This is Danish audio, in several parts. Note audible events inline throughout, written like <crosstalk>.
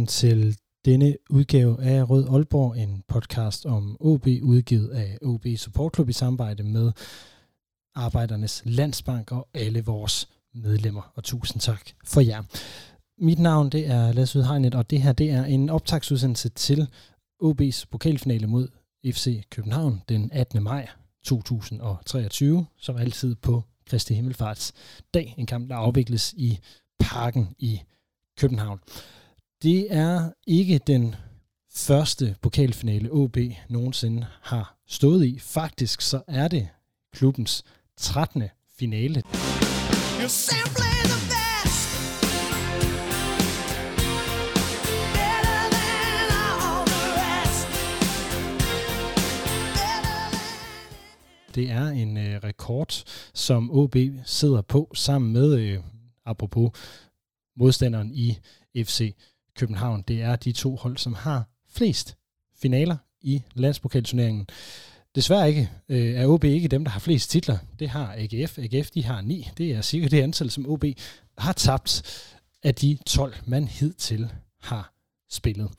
Velkommen til denne udgave af Rød Aalborg, en podcast om OB, udgivet af OB Support Club i samarbejde med Arbejdernes Landsbank og alle vores medlemmer. Og tusind tak for jer. Mit navn det er Lasse Udhegnet, og det her det er en optagsudsendelse til OB's pokalfinale mod FC København den 18. maj 2023, som altid på Kristi Himmelfarts dag. En kamp, der afvikles i Parken i København. Det er ikke den første pokalfinale OB nogensinde har stået i. Faktisk så er det klubbens 13. finale. Det er en øh, rekord, som OB sidder på sammen med, øh, apropos modstanderen i FC København. Det er de to hold, som har flest finaler i landspokalturneringen. Desværre ikke øh, er OB ikke dem, der har flest titler. Det har AGF. AGF de har ni. Det er cirka det antal, som OB har tabt af de 12, man hidtil har spillet.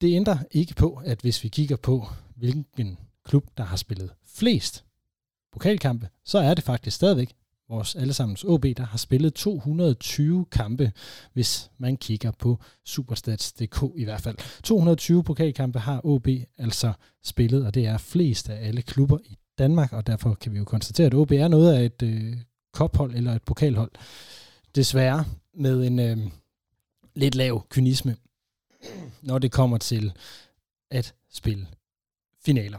Det ændrer ikke på, at hvis vi kigger på, hvilken klub, der har spillet flest pokalkampe, så er det faktisk stadigvæk vores allesammens OB, der har spillet 220 kampe, hvis man kigger på Superstats.dk i hvert fald. 220 pokalkampe har OB altså spillet, og det er flest af alle klubber i Danmark, og derfor kan vi jo konstatere, at OB er noget af et øh, kophold eller et pokalhold. Desværre med en øh, lidt lav kynisme, når det kommer til at spille finaler.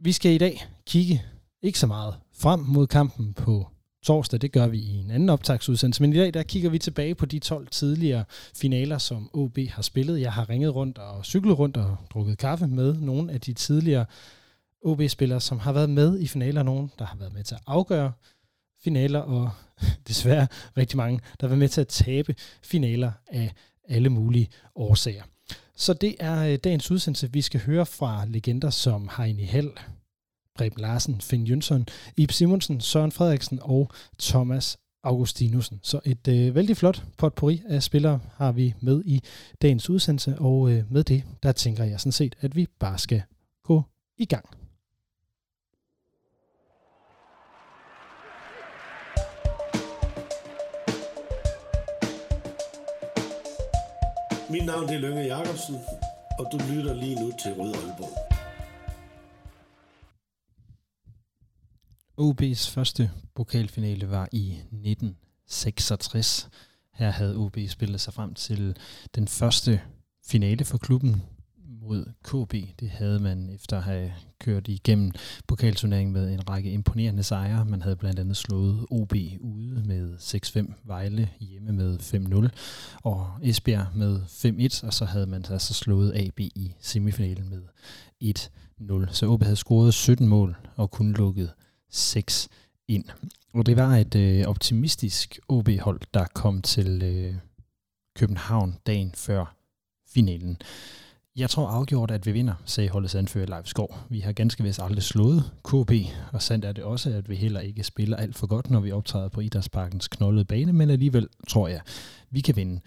Vi skal i dag kigge ikke så meget frem mod kampen på torsdag. Det gør vi i en anden optagsudsendelse. Men i dag der kigger vi tilbage på de 12 tidligere finaler, som OB har spillet. Jeg har ringet rundt og cyklet rundt og drukket kaffe med nogle af de tidligere OB-spillere, som har været med i finaler. Nogen, der har været med til at afgøre finaler, og <laughs> desværre rigtig mange, der har været med til at tabe finaler af alle mulige årsager. Så det er øh, dagens udsendelse. Vi skal høre fra legender som Heini Held, Preben Larsen, Finn Jønsson, Ib Simonsen, Søren Frederiksen og Thomas Augustinusen. Så et øh, vældig flot potpourri af spillere har vi med i dagens udsendelse, og øh, med det, der tænker jeg sådan set, at vi bare skal gå i gang. Mit navn er Lønge Jacobsen, og du lytter lige nu til Rød Aalborg. OB's første pokalfinale var i 1966. Her havde OB spillet sig frem til den første finale for klubben mod KB. Det havde man efter at have kørt igennem pokalturneringen med en række imponerende sejre. Man havde blandt andet slået OB ude med 6-5, Vejle hjemme med 5-0 og Esbjerg med 5-1, og så havde man altså slået AB i semifinalen med 1-0. Så OB havde scoret 17 mål og kun lukket 6 ind. Og det var et øh, optimistisk OB-hold, der kom til øh, København dagen før finalen. Jeg tror afgjort, at vi vinder, sagde holdets anfører Leif Skov. Vi har ganske vist aldrig slået KB, og sandt er det også, at vi heller ikke spiller alt for godt, når vi optræder på Idrætsparkens knoldede bane, men alligevel tror jeg, vi kan vinde.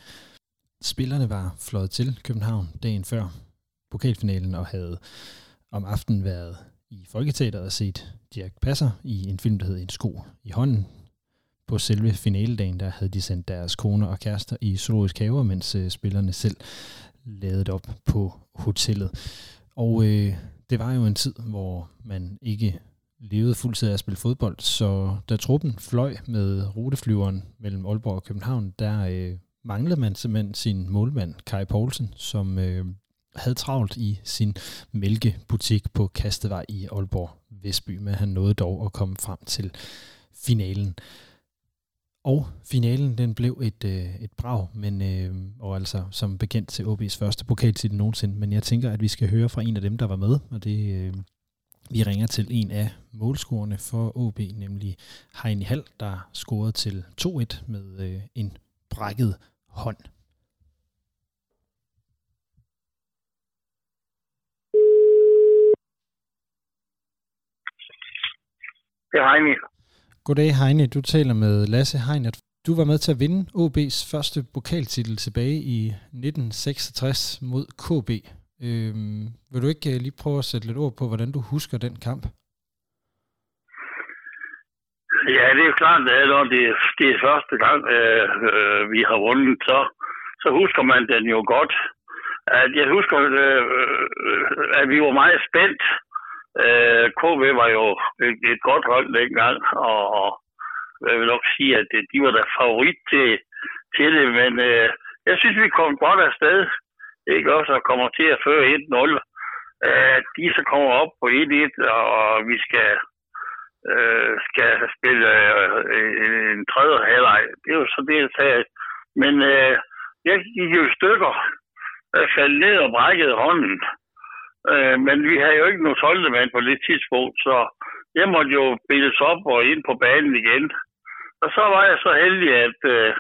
Spillerne var fløjet til København dagen før pokalfinalen og havde om aftenen været i Folketeateret og set Jack Passer i en film, der hed En sko i hånden. På selve finaledagen, der havde de sendt deres koner og kærester i zoologisk haver, mens øh, spillerne selv lavede op på hotellet. Og øh, det var jo en tid, hvor man ikke levede fuldtid af at spille fodbold, så da truppen fløj med ruteflyveren mellem Aalborg og København, der øh, manglede man simpelthen sin målmand, Kai Poulsen, som øh, havde travlt i sin mælkebutik på Kastevej i Aalborg Vestby, men han nåede dog at komme frem til finalen. Og finalen den blev et, øh, et brag, men, øh, og altså som bekendt til OB's første pokaltitel nogensinde. Men jeg tænker, at vi skal høre fra en af dem, der var med, og det øh, vi ringer til en af målscorerne for OB, nemlig Heini Hall, der scorede til 2-1 med øh, en brækket hånd. Det er Heini. Goddag Heine, du taler med Lasse Heinert. Du var med til at vinde OB's første pokaltitel tilbage i 1966 mod KB. Øhm, vil du ikke øh, lige prøve at sætte lidt ord på, hvordan du husker den kamp? Ja, det er jo klart, at når det, det er første gang, øh, øh, vi har vundet, så, så husker man den jo godt. At jeg husker, øh, at vi var meget spændt Øh, KB var jo et, et godt hold dengang, og, og jeg vil nok sige, at de var der favorit til, til det, men øh, jeg synes, vi kom godt afsted. Ikke også, og kommer til at føre 1-0. Øh, de så kommer op på 1-1, og vi skal, øh, skal spille øh, en tredje halvleg. Det er jo så det, jeg sagde. Men øh, jeg gik jo i stykker. Jeg faldt ned og brækkede hånden. Øh, men vi havde jo ikke nogen holdemand på det tidspunkt, så jeg måtte jo bildes op og ind på banen igen. Og så var jeg så heldig, at, øh,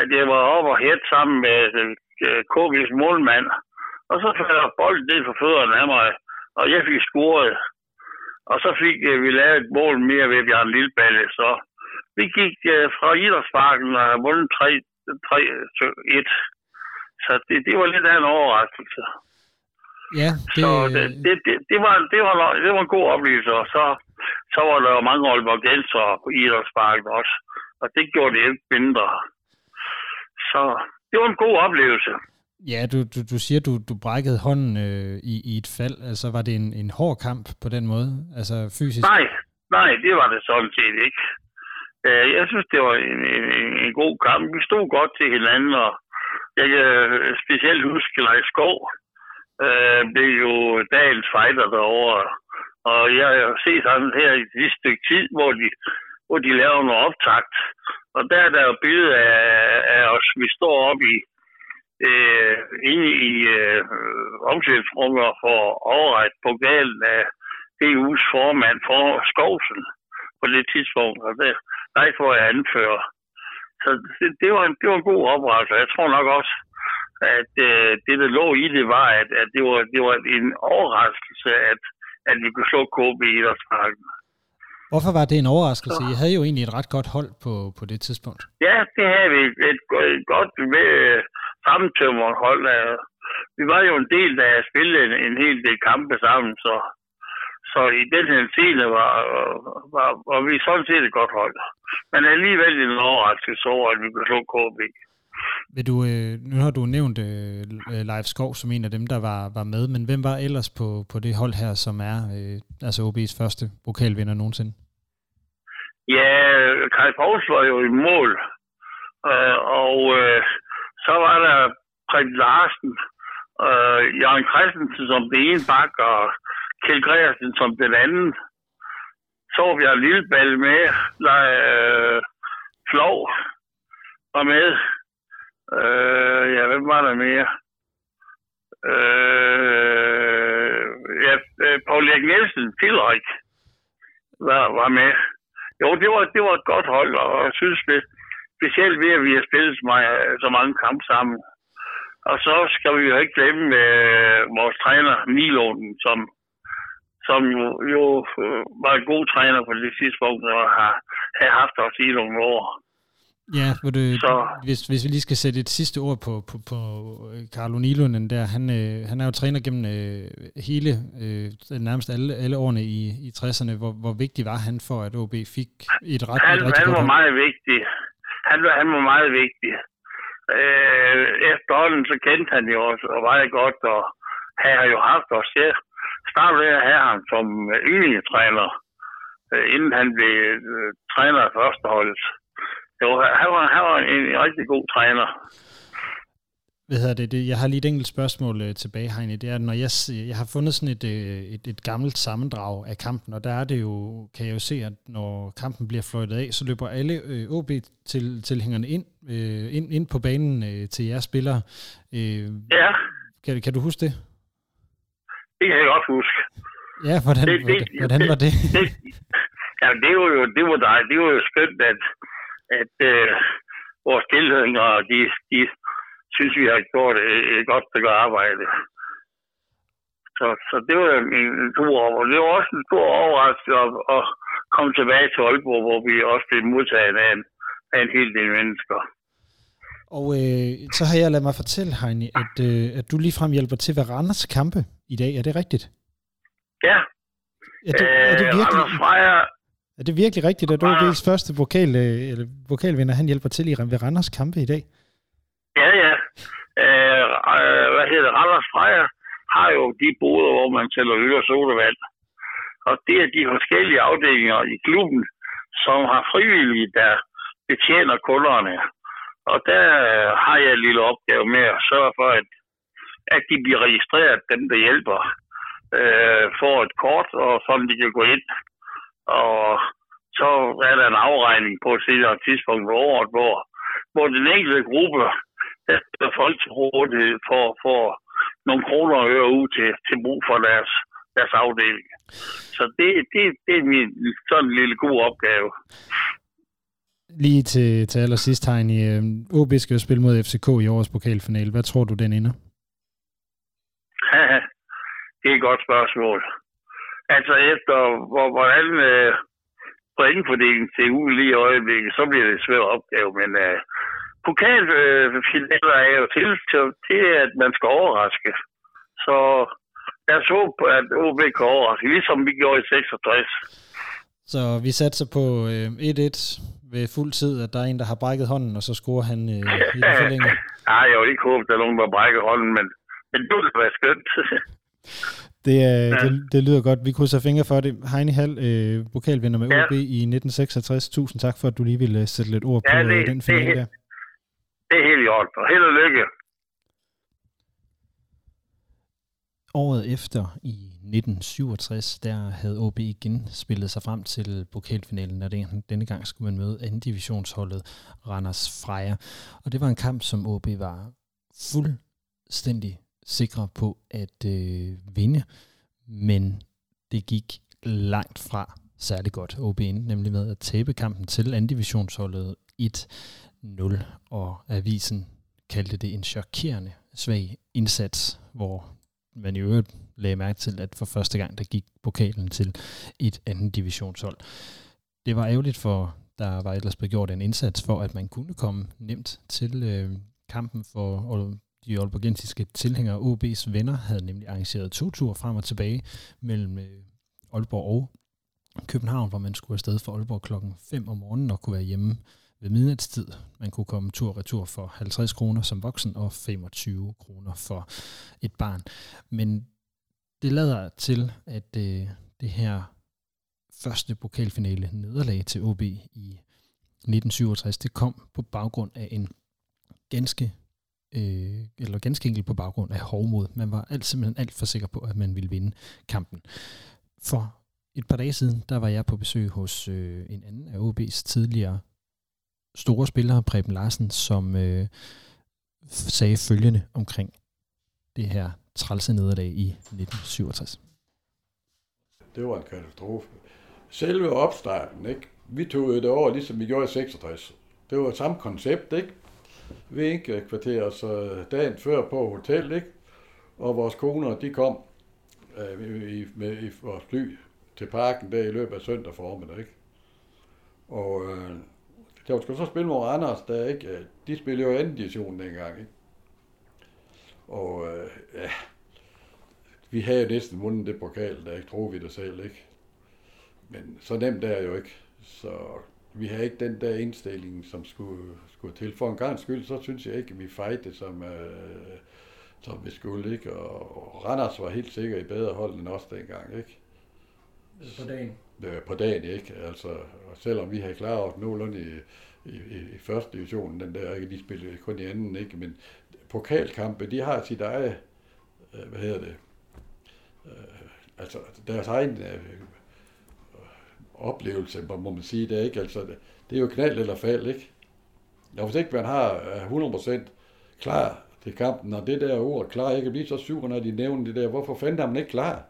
at jeg var op og sammen med øh, KG's målmand. Og så faldt bolden ned for fødderne af mig, og jeg fik scoret. Og så fik øh, vi lavet et mål mere ved Bjørn Lilleballe, så vi gik øh, fra Idrætsparken og vundet 3-1. Så det, det var lidt af en overraskelse. Ja, det... Så det, det, det, det, var, det, var, det var en god oplevelse, og så, så var der jo mange Aalborgenser på Idrætsparken også, og det gjorde det ikke mindre. Så det var en god oplevelse. Ja, du, du, du siger, du, du brækkede hånden øh, i, i et fald. Altså, var det en, en hård kamp på den måde? Altså, fysisk? Nej, nej, det var det sådan set ikke. Øh, jeg synes, det var en, en, en god kamp. Vi stod godt til hinanden, og jeg kan specielt huske Leif Skov, øh, blev jo dagens fighter derovre. Og jeg har set ham her i det stykke tid, hvor de, hvor de laver noget optakt. Og der er der jo billede af, af os. Vi står op i øh, inde i øh, omsætningsrummet for overret på galen af EU's formand for Skovsen på det tidspunkt. Og der, der får jeg anfører. Så det, det, var en, det var en god oprettelse. Jeg tror nok også, at øh, det, der lå i det, var, at, at det, var, det var en overraskelse, at, at vi kunne slå KB i Idrætsparken. Hvorfor var det en overraskelse? I havde jo egentlig et ret godt hold på, på det tidspunkt. Ja, det havde vi. Et, et godt med sammentømret hold. Vi var jo en del, der spillede en, en hel del kampe sammen, så, så i den her tid var, var, var vi sådan set et godt hold. Men alligevel en overraskelse over, at vi kunne slå KB. Vil du, øh, nu har du nævnt øh, øh, Leif Skov som en af dem, der var, var med, men hvem var ellers på, på det hold her, som er øh, altså OB's første pokalvinder nogensinde? Ja, Kai Pauls var jo i mål, øh, og øh, så var der Preben Larsen, øh, Jørgen Christensen som den ene bak, og Kjell Gregersen som den anden. Så vi har Lilleball med, der øh, Flov var med, Øh, ja, hvem var der mere? Øh, ja, øh, Paul Erik Nielsen, Tilrik, var, var med. Jo, det var, det var et godt hold, og jeg synes det, specielt ved, at vi har spillet så, meget, så mange kampe sammen. Og så skal vi jo ikke glemme øh, vores træner, Nilonen, som, som jo, jo øh, var en god træner på det tidspunkt, og har, har haft os i nogle år. Ja, hvor du, så, hvis, hvis vi lige skal sætte et sidste ord på, på, på øh, Carlo Nilunen der, han, øh, han er jo træner gennem øh, hele, øh, nærmest alle, alle årene i, i 60'erne. Hvor, hvor vigtig var han for, at OB fik et ret Han, et han var meget vigtig. Han, han var meget vigtig. Øh, efterhånden så kendte han jo også og meget godt, og han har jo haft os til. Startede med at have ham som yndlingstræner, øh, inden han blev øh, træner af førsteholdet. Jo, han var, han var en, rigtig god træner. hvad hedder det, det, jeg har lige et enkelt spørgsmål øh, tilbage, Heine. Det er, når jeg, jeg har fundet sådan et, øh, et, et gammelt sammendrag af kampen, og der er det jo, kan jeg jo se, at når kampen bliver fløjtet af, så løber alle øh, OB-tilhængerne ind, øh, ind, ind på banen øh, til jeres spillere. Øh, Ja, kan, kan du huske det? det kan jeg godt huske. Ja, hvordan, Det- det- hvordan, hvordan var det? det, ja, det var jo, det var dejligt. Det var jo skønt, at, at øh, vores tilhængere, de, de synes, vi har gjort et, et godt stykke arbejde. Så, så det var en, en stor over. Det var også en stor overraskelse at, at komme tilbage til Aalborg, hvor vi også blev modtaget af en, af en hel del mennesker. Og øh, så har jeg ladet mig fortælle, Heini, at, øh, at du ligefrem hjælper til ved Randers kampe i dag. Er det rigtigt? Ja, Er det, er det, øh, virkelig, Anders Freja, er det virkelig rigtigt, at Ja. OB's første vokal, øh, eller vokalvinder, han hjælper til i, ved Randers kampe i dag? Ja, ja. Øh, øh, hvad hedder det? Randers Freja har jo de boder, hvor man sælger øl og sodavand. Og det er de forskellige afdelinger i klubben, som har frivillige, der betjener kunderne. Og der øh, har jeg en lille opgave med at sørge for, at, at de bliver registreret, dem der hjælper, øh, får et kort, og sådan de kan gå ind. Og så er der en afregning på et senere tidspunkt på året, hvor, hvor den enkelte gruppe der er folk til rådighed for, for nogle kroner og øre ud til, til brug for deres, deres afdeling. Så det, det, det er min sådan en lille god opgave. Lige til, til allersidst, Heini. Øh, OB skal jo spille mod FCK i årets pokalfinale. Hvad tror du, den ender? <laughs> det er et godt spørgsmål. Altså efter hvor, hvordan øh, pointfordelingen ser ud lige i øjeblikket, så bliver det en svær opgave, men øh, pokalfinaler er jo til, til, at man skal overraske. Så lad os håbe, på, at OB kan overraske, ligesom vi gjorde i 66. Så vi satser på øh, 1-1 ved fuld tid, at der er en, der har brækket hånden, og så scorer han øh, i den <laughs> forlængede. Nej, jeg vil ikke håbe, at der er nogen, der brækker hånden, men, men det ville være skønt. <laughs> Det, øh, ja. det, det lyder godt. Vi krydser fingre for det. Heini Hall, øh, pokalvinder med Ja. OB i 1966. Tusind tak for, at du lige ville øh, sætte lidt ord Ja, på øh, det- den det- finale der. det er helt i orden. Og held og lykke. Året efter, i 1967, der havde OB igen spillet sig frem til pokalfinalen, og den- denne gang skulle man møde anden divisionsholdet Randers Freja. Og det var en kamp, som OB var fuldstændig sikre på at øh, vinde, men det gik langt fra særlig godt. OB endte nemlig med at tabe kampen til anden divisionsholdet 1-0, og avisen kaldte det en chokerende svag indsats, hvor man i øvrigt lagde mærke til, at for første gang, der gik pokalen til et andet divisionshold. Det var ærgerligt, for der var ellers blevet gjort en indsats for, at man kunne komme nemt til øh, kampen for de aalborgensiske tilhængere. OB's venner havde nemlig arrangeret to ture frem og tilbage mellem øh, Aalborg og København, hvor man skulle afsted fra Aalborg klokken 5 om morgenen og kunne være hjemme ved midnatstid. Man kunne komme tur og retur for 50 kroner som voksen og 25 kroner for et barn. Men det lader til, at øh, det her første pokalfinale nederlag til OB i 1967, det kom på baggrund af en ganske øh, eller ganske enkelt på baggrund af hovmod. Man var alt, simpelthen alt for sikker på, at man ville vinde kampen. For et par dage siden, der var jeg på besøg hos øh, en anden af OB's tidligere store spillere, Preben Larsen, som øh, sagde følgende omkring det her trælse nederlag i 1967. Det var en katastrofe. Selve opstarten, ikke? Vi tog det over, ligesom vi gjorde i 66. Det var samme koncept, ikke? Vinkekvarter, så øh, dagen før på hotel, ikke? Og vores koner, de kom øh, i, med i vores fly til parken der i løbet af søndag formiddag, ikke? Og øh, der skulle så spille mod Anders, der ikke, øh, de spillede jo anden division dengang, ikke? Og øh, ja, vi havde jo næsten vundet det pokal, der ikke troede vi det selv, ikke? Men så nemt er det jo ikke. Så vi har ikke den der indstilling, som skulle, skulle til. For en gang skyld, så synes jeg ikke, at vi fejte som, øh, som vi skulle, ikke? Og, Randers var helt sikkert i bedre hold end os dengang, ikke? På dagen. Øh, på dagen, ikke? Altså, og selvom vi havde klaret os nogenlunde i, i, i, i første division, den der, ikke? De spillede kun i anden, ikke? Men pokalkampe, de har sit eget, øh, hvad hedder det, øh, altså deres egen øh, oplevelse, må man sige det, ikke? Altså, det, det er jo knald eller fald, ikke? Og hvis ikke man har 100% klar til kampen, og det der ord klar, jeg kan blive så sur, når de nævner det der, hvorfor fanden er man ikke klar?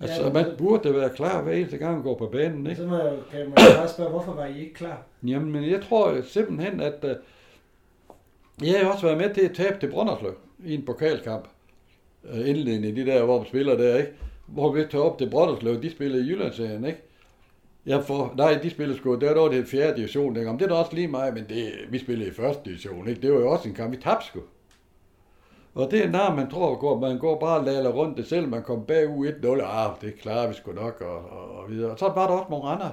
Altså, ja, man burde da være klar hver eneste gang, man går på banen, ikke? Så må jeg, kan man bare spørge, hvorfor var I ikke klar? Jamen, men jeg tror simpelthen, at uh, jeg har også været med til at tabe til Brønderslev i en pokalkamp. Uh, indledende i de der, hvor vi spiller der, ikke? Hvor vi tager op til Brønderslev, de spiller i Jyllandsserien, ikke? Jeg får, nej, de spiller sgu, det var det fjerde division dengang. Det er da også lige mig, men det, vi spillede i første division, ikke? Det var jo også en kamp, vi tabte sgu. Og det er når man tror, går, man går bare og lader rundt det selv, man kommer bagud 1-0, ah, det klarer vi sgu nok, og, og, og videre. Og så var der også nogle andre,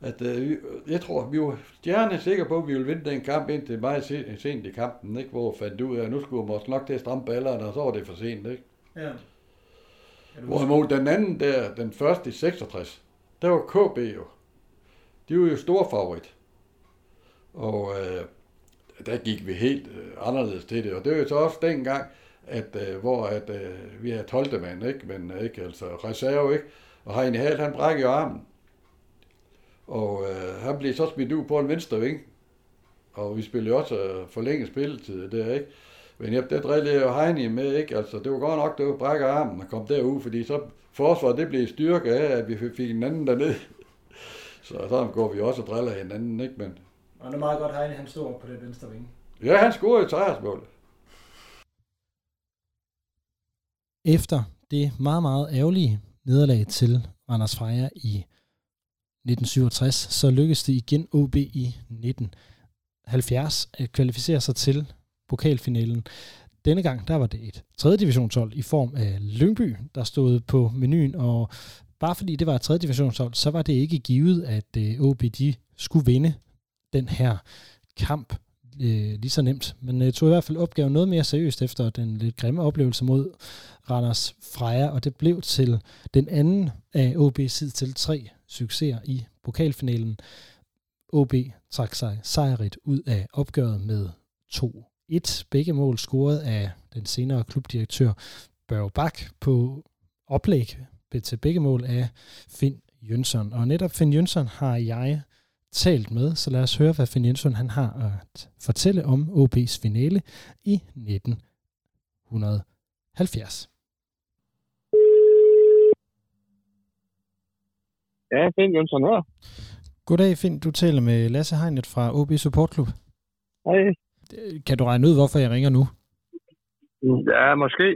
at øh, jeg tror, vi var stjerne sikre på, at vi ville vinde den kamp indtil meget sent i kampen, ikke? hvor fandt ud af, at nu skulle vi nok til at stramme ballerne, og så var det for sent. Ikke? Ja. Hvorimod den anden der, den første i 66, der var KB jo. De var jo store favorit. Og øh, der gik vi helt øh, anderledes til det. Og det var jo så også dengang, at, øh, hvor at, øh, vi havde 12. mand, ikke? men ikke, altså reserve, ikke? og Heine Hal, han brækkede armen. Og øh, han blev så smidt ud på en venstre ving. Og vi spillede også øh, forlænget spilletid der, ikke? Men jeg, der drillede jeg jo Heine med, ikke? Altså, det var godt nok, det var brække armen og kom derud, fordi så forsvaret, det blev styrke af, at vi fik en anden dernede. Så så går vi også og driller hinanden, ikke? Men, og det er meget godt, Heine han står på den venstre vinge. Ja, han scorede et sejrsmål. Efter det meget, meget ærgerlige nederlag til Randers Freja i 1967, så lykkedes det igen OB i 1970 at kvalificere sig til pokalfinalen. Denne gang, der var det et 3. divisionshold i form af Lyngby, der stod på menuen, og bare fordi det var et 3. divisionshold, så var det ikke givet, at øh, OB de skulle vinde den her kamp øh, lige så nemt. Men jeg tog i hvert fald opgaven noget mere seriøst efter den lidt grimme oplevelse mod Randers Freja, og det blev til den anden af OB's tid til tre succeser i pokalfinalen. OB trak sig sejrigt ud af opgøret med 2-1. Begge mål scoret af den senere klubdirektør Børge Bak på oplæg til begge mål af Finn Jønsson. Og netop Finn Jønsson har jeg talt med, så lad os høre, hvad Finn Jensson han har at fortælle om OB's finale i 1970. Ja, Finn Jønsson her. Goddag Finn, du taler med Lasse Hegnet fra OB Support Club. Hej. Kan du regne ud, hvorfor jeg ringer nu? Ja, måske.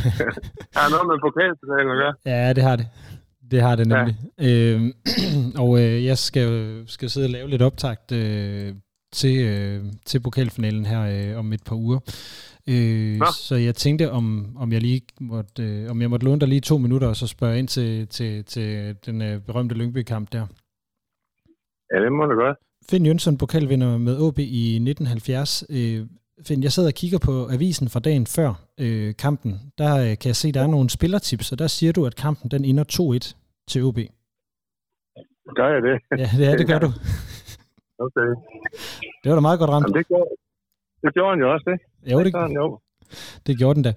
<laughs> har noget med pokalfinalen at gøre? Ja, det har det. Det har det nemlig. Ja. Øh, <clears throat> og øh, jeg skal, skal sidde og lave lidt optakt øh, til, øh, til pokalfinalen her øh, om et par uger. Øh, så jeg tænkte, om, om jeg lige måtte, øh, om jeg måtte låne dig lige to minutter, og så spørge ind til, til, til den øh, berømte Lyngby-kamp der. Ja, det må du godt. Finn Jønsson, pokalvinder med OB i 1970. Øh, Finn, jeg sidder og kigger på avisen fra dagen før øh, kampen. Der øh, kan jeg se, der er nogle spillertips, og der siger du, at kampen den ender 2-1 til OB. Gør jeg det? Ja, det, er, det gør du. <laughs> okay. Det var da meget godt ramt. Jamen, det, gjorde, det gjorde han jo også, det. Jo, det, det, han, jo. det gjorde den da.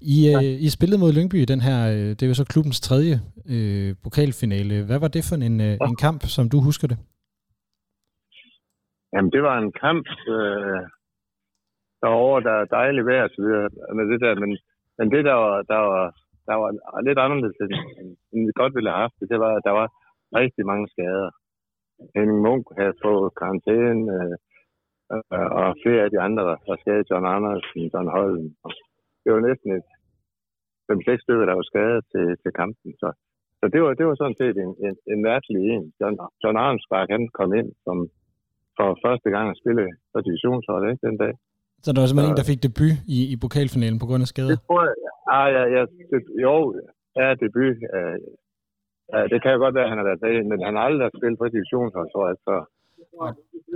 I, ja. øh, I spillede mod Lyngby den her, øh, det jo så klubbens tredje øh, pokalfinale. Hvad var det for en, øh, en kamp, som du husker det? Jamen, det var en kamp, øh, derovre, der er dejligt vejr og så videre med det der, men, men det, der var, der var, der var lidt anderledes, end, end vi godt ville have haft det, det var, at der var rigtig mange skader. Henning Munk havde fået karantæne, øh, øh, og flere af de andre var skadet, John Andersen, John Holm. Det var næsten et fem-seks stykker, der var skadet til, til kampen. Så, så det, var, det var sådan set en, en, en mærkelig en. John, John Arnsbach, han kom ind som for første gang at spille for divisionsholdet ikke, den dag. Så der var simpelthen så, en, der fik debut i, i pokalfinalen på grund af skader? Det tror jeg. Ah, ja, ja, det, jo, ja, debut. Uh, ja, det kan jo godt være, at han har været men han har aldrig spillet på divisionshold, tror jeg, så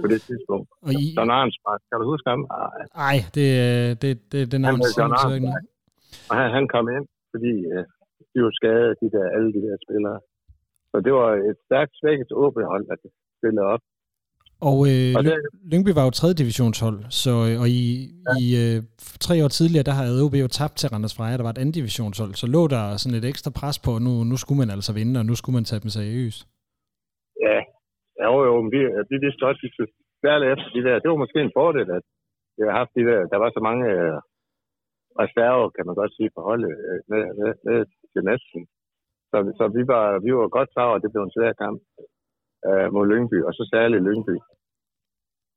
på det tidspunkt. Og I... John Arnsmark, kan du huske ham? Nej, det, det, det, det navn siger ikke noget. Og han, han kom ind, fordi uh, de var skadet, de der, alle de der spillere. Så det var et stærkt svækket åbehold, at spille op. Og, øh, Og det- Lyngby var jo 3. divisionshold, så, øh, og i, ja. i øh, tre år tidligere, der har OB jo tabt til Randers Freja, der var et andet divisionshold, så lå der sådan et ekstra pres på, at nu, nu skulle man altså vinde, og nu skulle man tage dem seriøst. Ja, jo, jo, men vi, vi vidste også, særligt efter de der. Det var måske en fordel, at vi har haft de der, der var så mange øh, reserver, kan man godt sige, på holdet øh, med, med, med til næsten. Så, så vi, var, vi var godt klar over, at det blev en svær kamp øh, mod Lyngby, og så særligt Lyngby.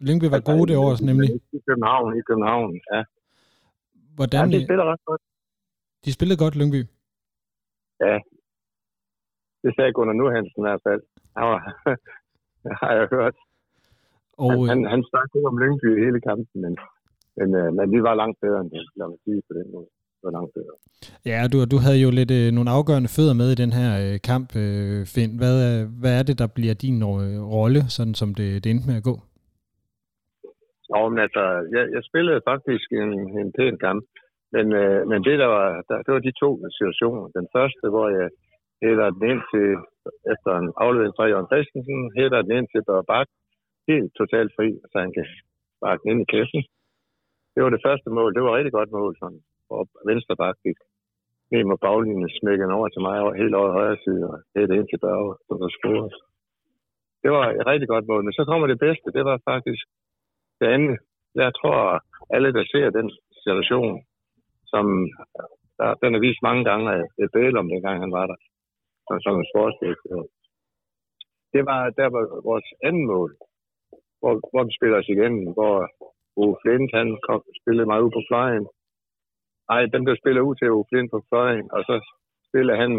Lyngby var gode det år, nemlig. I København, i København, ja. Hvordan, ja, de spiller ret godt. de spillede godt, Lyngby. Det sagde Gunnar Nuhansen i hvert fald. Han var, <laughs> har jeg hørt. Og, han, øh, han, han snakkede om Lyngby hele kampen, men, men, øh, men vi var langt bedre end det, lad mig sige på den måde. Var langt bedre. Ja, du, du havde jo lidt øh, nogle afgørende fødder med i den her øh, kamp, øh, Finn. Hvad, hvad er det, der bliver din øh, rolle, sådan som det, det endte med at gå? Jo, men altså, jeg, jeg spillede faktisk en, en pæn kamp, men, øh, men det, der var, der, det var de to situationer. Den første, hvor jeg hætter den ind til, efter en aflevering fra Jørgen Christensen, hætter den ind til Børge Bak, helt totalt fri, så han kan sparke den ind i kassen. Det var det første mål. Det var et rigtig godt mål, sådan, og venstre bak gik ned mod baglinjen, smækkede den over til mig og helt over højre side, og helt ind til Børge, som der scorede. Det var et rigtig godt mål, men så kommer det bedste, det var faktisk det andet, jeg tror, alle, der ser den situation, som der, den er vist mange gange af et Bæl om, dengang han var der, som, som en sportsdirektør. Det var, der var vores anden mål, hvor, hvor vi spiller os igennem, hvor Bo Flint, han kom, spillede meget ud på flyen, Nej, den blev spillet ud til Oflin Flint på fløjen, og så spiller han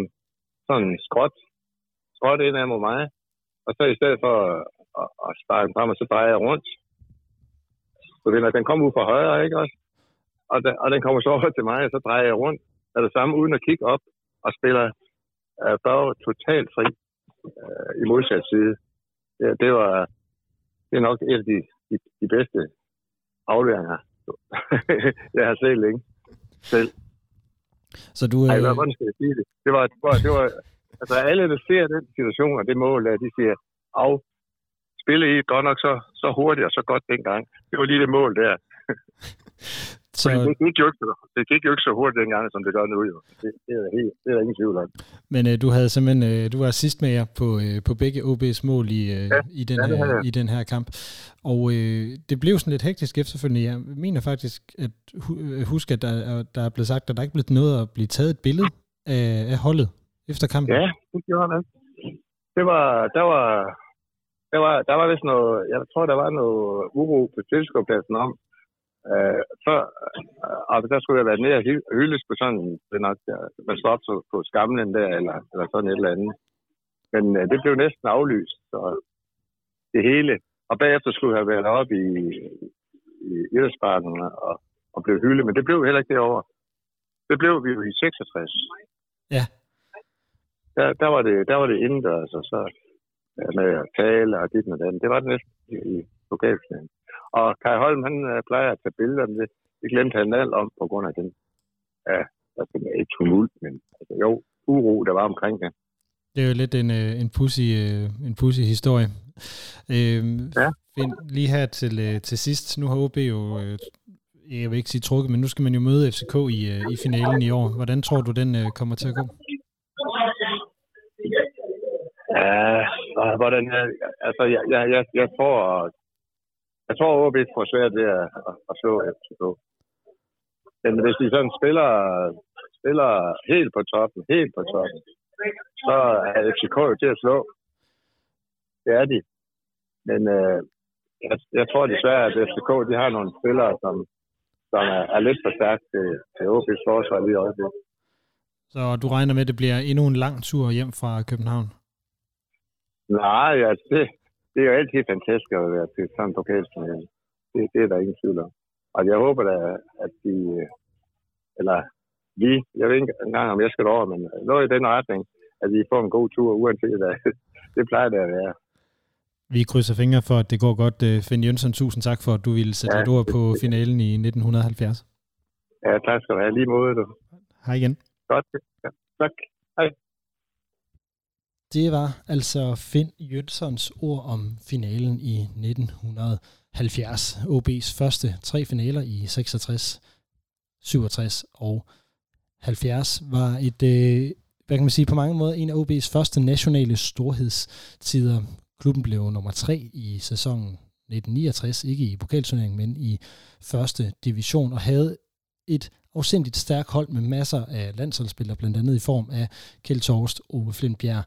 sådan en skråt, skråt ind af mod mig, og så i stedet for at, at, sparke den frem, og så drejer jeg rundt, så den, den kom ud fra højre, ikke også? Og, den, og den kommer så <laughs> over til mig, og så drejer jeg rundt af det samme, uden at kigge op, og spiller uh, Børge totalt fri øh, i modsat side. Det, det var det er nok et af de, de, de bedste afleveringer, <laughs> jeg har set længe selv. Så du, Ej, øh, hvad- hvordan skal jeg sige det? Det var, det var, det var altså alle, der ser den situation og det mål, der, de siger, af, spille I godt nok så, så hurtigt og så godt dengang. Det var lige det mål der. <laughs> så, Fordi det gik jo ikke, det gik jo ikke så hurtigt dengang, som det gør nu. Jo. Det, det, er, helt, det er der ingen tvivl om. men øh, du havde simpelthen øh, du var assist med jer på, øh, på begge OB's mål i, øh, Ja, i, den ja, her, i den her kamp. Og øh, det blev sådan lidt hektisk efterfølgende. Jeg mener faktisk at hu- øh, huske, at der, er- der er blevet sagt, at der er ikke blevet noget at blive taget et billede af, af holdet efter kampen. Ja, det gjorde han. Det var, der var, der var, der var vist noget, jeg tror, der var noget uro på tilskuerpladsen om, øh, før, øh, og der skulle jeg være og hy- hyldes på sådan, det nok, der, man står op på- skamlen der, eller, eller sådan et eller andet. Men øh, det blev næsten aflyst, så det hele. Og bagefter skulle jeg have været oppe i, i Idrætsparken og, og blev hyldet, men det blev heller ikke derovre. Det blev vi jo i 66 der, der, var det, der var det indendørs, og så ja, med at tale og dit og det. Det var det næsten i, i lokalplanen. Og Kai Holm, han øh, plejer at tage billeder, men det, det glemte han alt om på grund af den, ja, altså ikke tumult, men altså, jo, uro, der var omkring det. Det er jo lidt en, øh, en, pussy, øh, en pussy historie. Øh, Ja. Finn, lige her til, til sidst, nu har OB jo, jeg vil ikke sige trukket, men nu skal man jo møde FCK i, i finalen i år. Hvordan tror du, den kommer til at gå? Ja, hvordan, altså, jeg, jeg, jeg, jeg tror, jeg tror, OB får svært ved at, at, at slå FCK. Men hvis de sådan spiller, spiller helt på toppen, helt på toppen, så er FCK jo til at slå. Det er de. Men øh, jeg, jeg tror desværre, at FCK de har nogle spillere, som, som er, er lidt for stærkt til, til OB's forsvar lige i øjeblikket. Så du regner med, at det bliver endnu en lang tur hjem fra København? Nej, altså det, det er jo altid fantastisk at være til sådan en pokalfinale. Det, det er der ingen tvivl om. Og jeg håber da, at de, øh, eller vi, jeg ved ikke engang, om jeg skal over, men noget i den retning, at vi får en god tur, uanset hvad. <laughs> Det plejer det at være. Vi krydser fingre for, at det går godt. Øh, Finn Jønsson, tusind tak for, at du ville sætte Ja, lidt ord på finalen i 1970. Ja, tak skal du have. Lige måde, du. Hej igen. Godt. Ja, tak. Det var altså Finn Jønssons ord om finalen i 1970. OB's første tre finaler i 66, 67 og 70 var et, øh, hvad kan man sige, på mange måder en af OB's første nationale storhedstider. Klubben blev nummer tre i sæsonen 1969, ikke i pokalturneringen, men i første division, og havde et afsindigt stærkt hold med masser af landsholdsspillere, blandt andet i form af Kjeld Torst, Ove Flintbjerg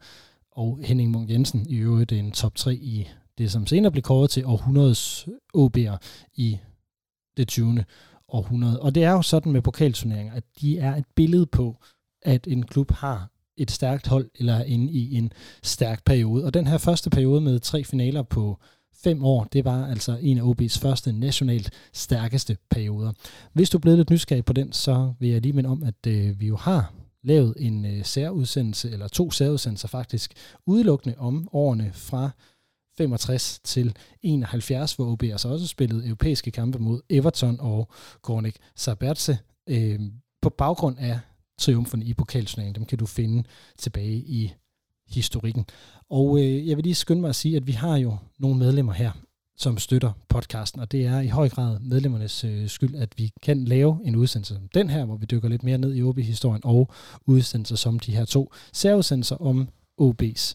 og Henning Munk Jensen, i øvrigt en top 3 i det, som senere blev kåret til århundredes OB'er i det 20. århundrede. Og det er jo sådan med pokalturneringer, at de er et billede på, at en klub har et stærkt hold, eller er inde i en stærk periode. Og den her første periode med tre finaler på fem år, det var altså en af OB's første nationalt stærkeste perioder. Hvis du er blevet lidt nysgerrig på den, så vil jeg lige minde om, at øh, vi jo har lavet en øh, særudsendelse, eller to særudsendelser faktisk, udelukkende om årene fra 65 til 71, hvor OB altså også spillede europæiske kampe mod Everton og Gornik Sabertse øh, på baggrund af triumferne i pokalturneringen. Dem kan du finde tilbage i historikken. Og øh, jeg vil lige skynde mig at sige, at vi har jo nogle medlemmer her, som støtter podcasten, og det er i høj grad medlemmernes øh, skyld, at vi kan lave en udsendelse som den her, hvor vi dykker lidt mere ned i OB-historien, og udsendelser som de her to særudsendelser om OB's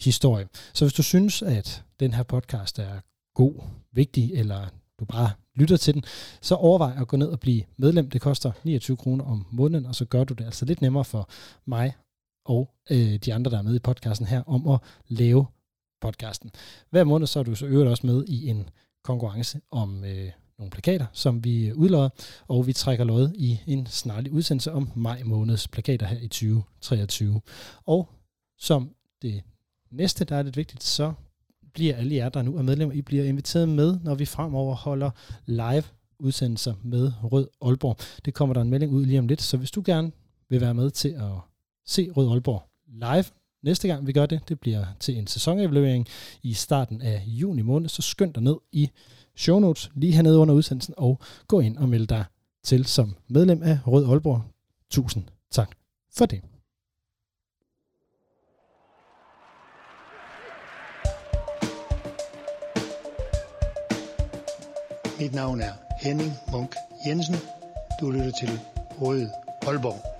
historie. Så hvis du synes, at den her podcast er god, vigtig, eller du bare lytter til den, så overvej at gå ned og blive medlem. Det koster 29 kroner om måneden, og så gør du det altså lidt nemmere for mig og øh, de andre, der er med i podcasten her, om at lave podcasten. Hver måned så er du så øvrigt også med i en konkurrence om øh, nogle plakater, som vi øh, udlodder, og vi trækker lod i en snarlig udsendelse om maj måneds plakater her i 2023. Og som det næste, der er lidt vigtigt, så bliver alle jer, der nu er medlemmer, I bliver inviteret med, når vi fremover holder live udsendelser med Rød Aalborg. Det kommer der en melding ud lige om lidt, så hvis du gerne vil være med til at se Rød Aalborg live. Næste gang vi gør det, det bliver til en sæsonevaluering i starten af juni måned, så skynd dig ned i show notes lige hernede under udsendelsen og gå ind og meld dig til som medlem af Rød Aalborg. Tusind tak for det. Mit navn er Henning Munk Jensen. Du lytter til Rød Aalborg.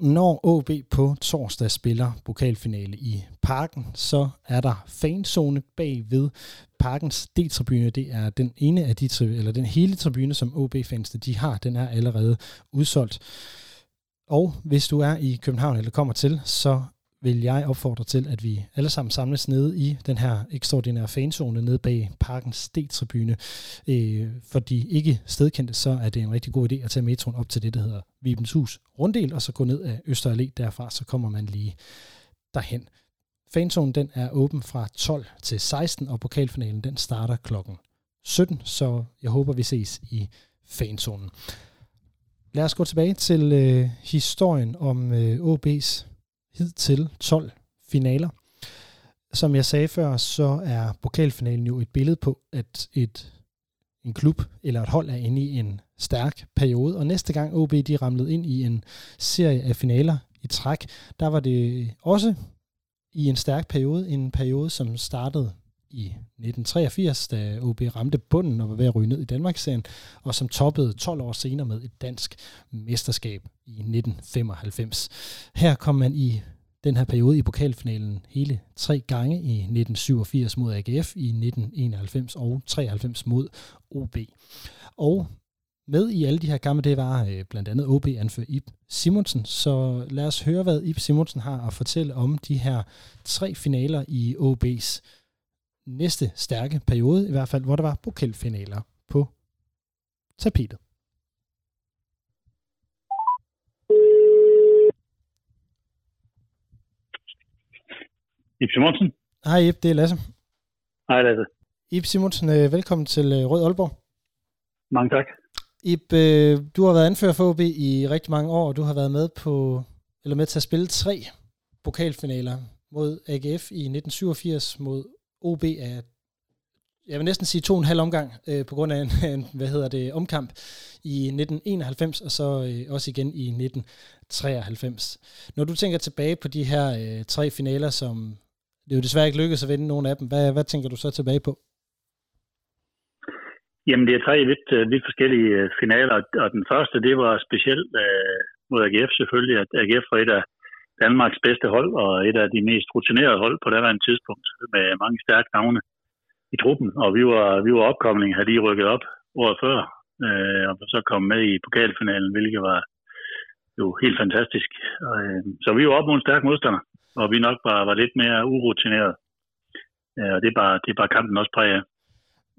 Når OB på torsdag spiller pokalfinale i parken, så er der fanzone bag ved parkens D-tribune. Det er den ene af de eller den hele tribune, som OB-fans de har, den er allerede udsolgt. Og hvis du er i København eller kommer til, så vil jeg opfordre til, at vi alle sammen samles nede i den her ekstraordinære fanzone nede bag parkens D-tribune. Øh, for de ikke stedkendte, så er det en rigtig god idé at tage metroen op til det, der hedder Vibens Hus Runddel, og så gå ned af Øster Allé derfra, så kommer man lige derhen. Fanzonen den er åben fra 12 til 16, og pokalfinalen den starter klokken 17, så jeg håber, vi ses i fanzonen. Lad os gå tilbage til øh, historien om øh, OB's til 12 finaler. Som jeg sagde før, så er pokalfinalen jo et billede på, at et, en klub eller et hold er inde i en stærk periode. Og næste gang OB de ramlede ind i en serie af finaler i træk, der var det også i en stærk periode, en periode, som startede i 1983, da OB ramte bunden og var ved at ryge ned i Danmarksserien, og som toppede 12 år senere med et dansk mesterskab i 1995. Her kom man i den her periode i pokalfinalen hele tre gange i 1987 mod AGF, i 1991 og 93 mod OB. Og med i alle de her kampe, det var øh, blandt andet OB anfører Ib Simonsen. Så lad os høre, hvad Ib Simonsen har at fortælle om de her tre finaler i OB's næste stærke periode, i hvert fald, hvor der var pokalfinaler på tapetet. Ib Simonsen. Hej Ib, det er Lasse. Hej Lasse. Ib Simonsen, øh, velkommen til øh, Rød Aalborg. Mange tak. Ib, øh, du har været anfører for OB i rigtig mange år, og du har været med på eller med til at spille tre pokalfinaler mod AGF i 1987, mod OB er jeg vil næsten sige to og en halv omgang, øh, på grund af en, <laughs> en, hvad hedder det, omkamp i 1991, og så øh, også igen i 1993. Når du tænker tilbage på de her øh, tre finaler, som det er jo desværre ikke lykkedes at vinde nogen af dem, hvad, hvad tænker du så tilbage på? Jamen, det er tre vidt, lidt vidt forskellige øh, finaler, og den første, det var specielt øh, mod AGF selvfølgelig, at AGF var et af Danmarks bedste hold, og et af de mest rutinerede hold på det tidspunkt, med mange stærke navne i truppen, og vi var, vi var opkomling, havde de rykket op året før, øh, og så kom med i pokalfinalen, hvilket var jo helt fantastisk. Og, øh, så vi var op mod en stærk modstander, og vi nok var, var lidt mere urutineret. Øh, og det er bare, det er bare kampen også præger.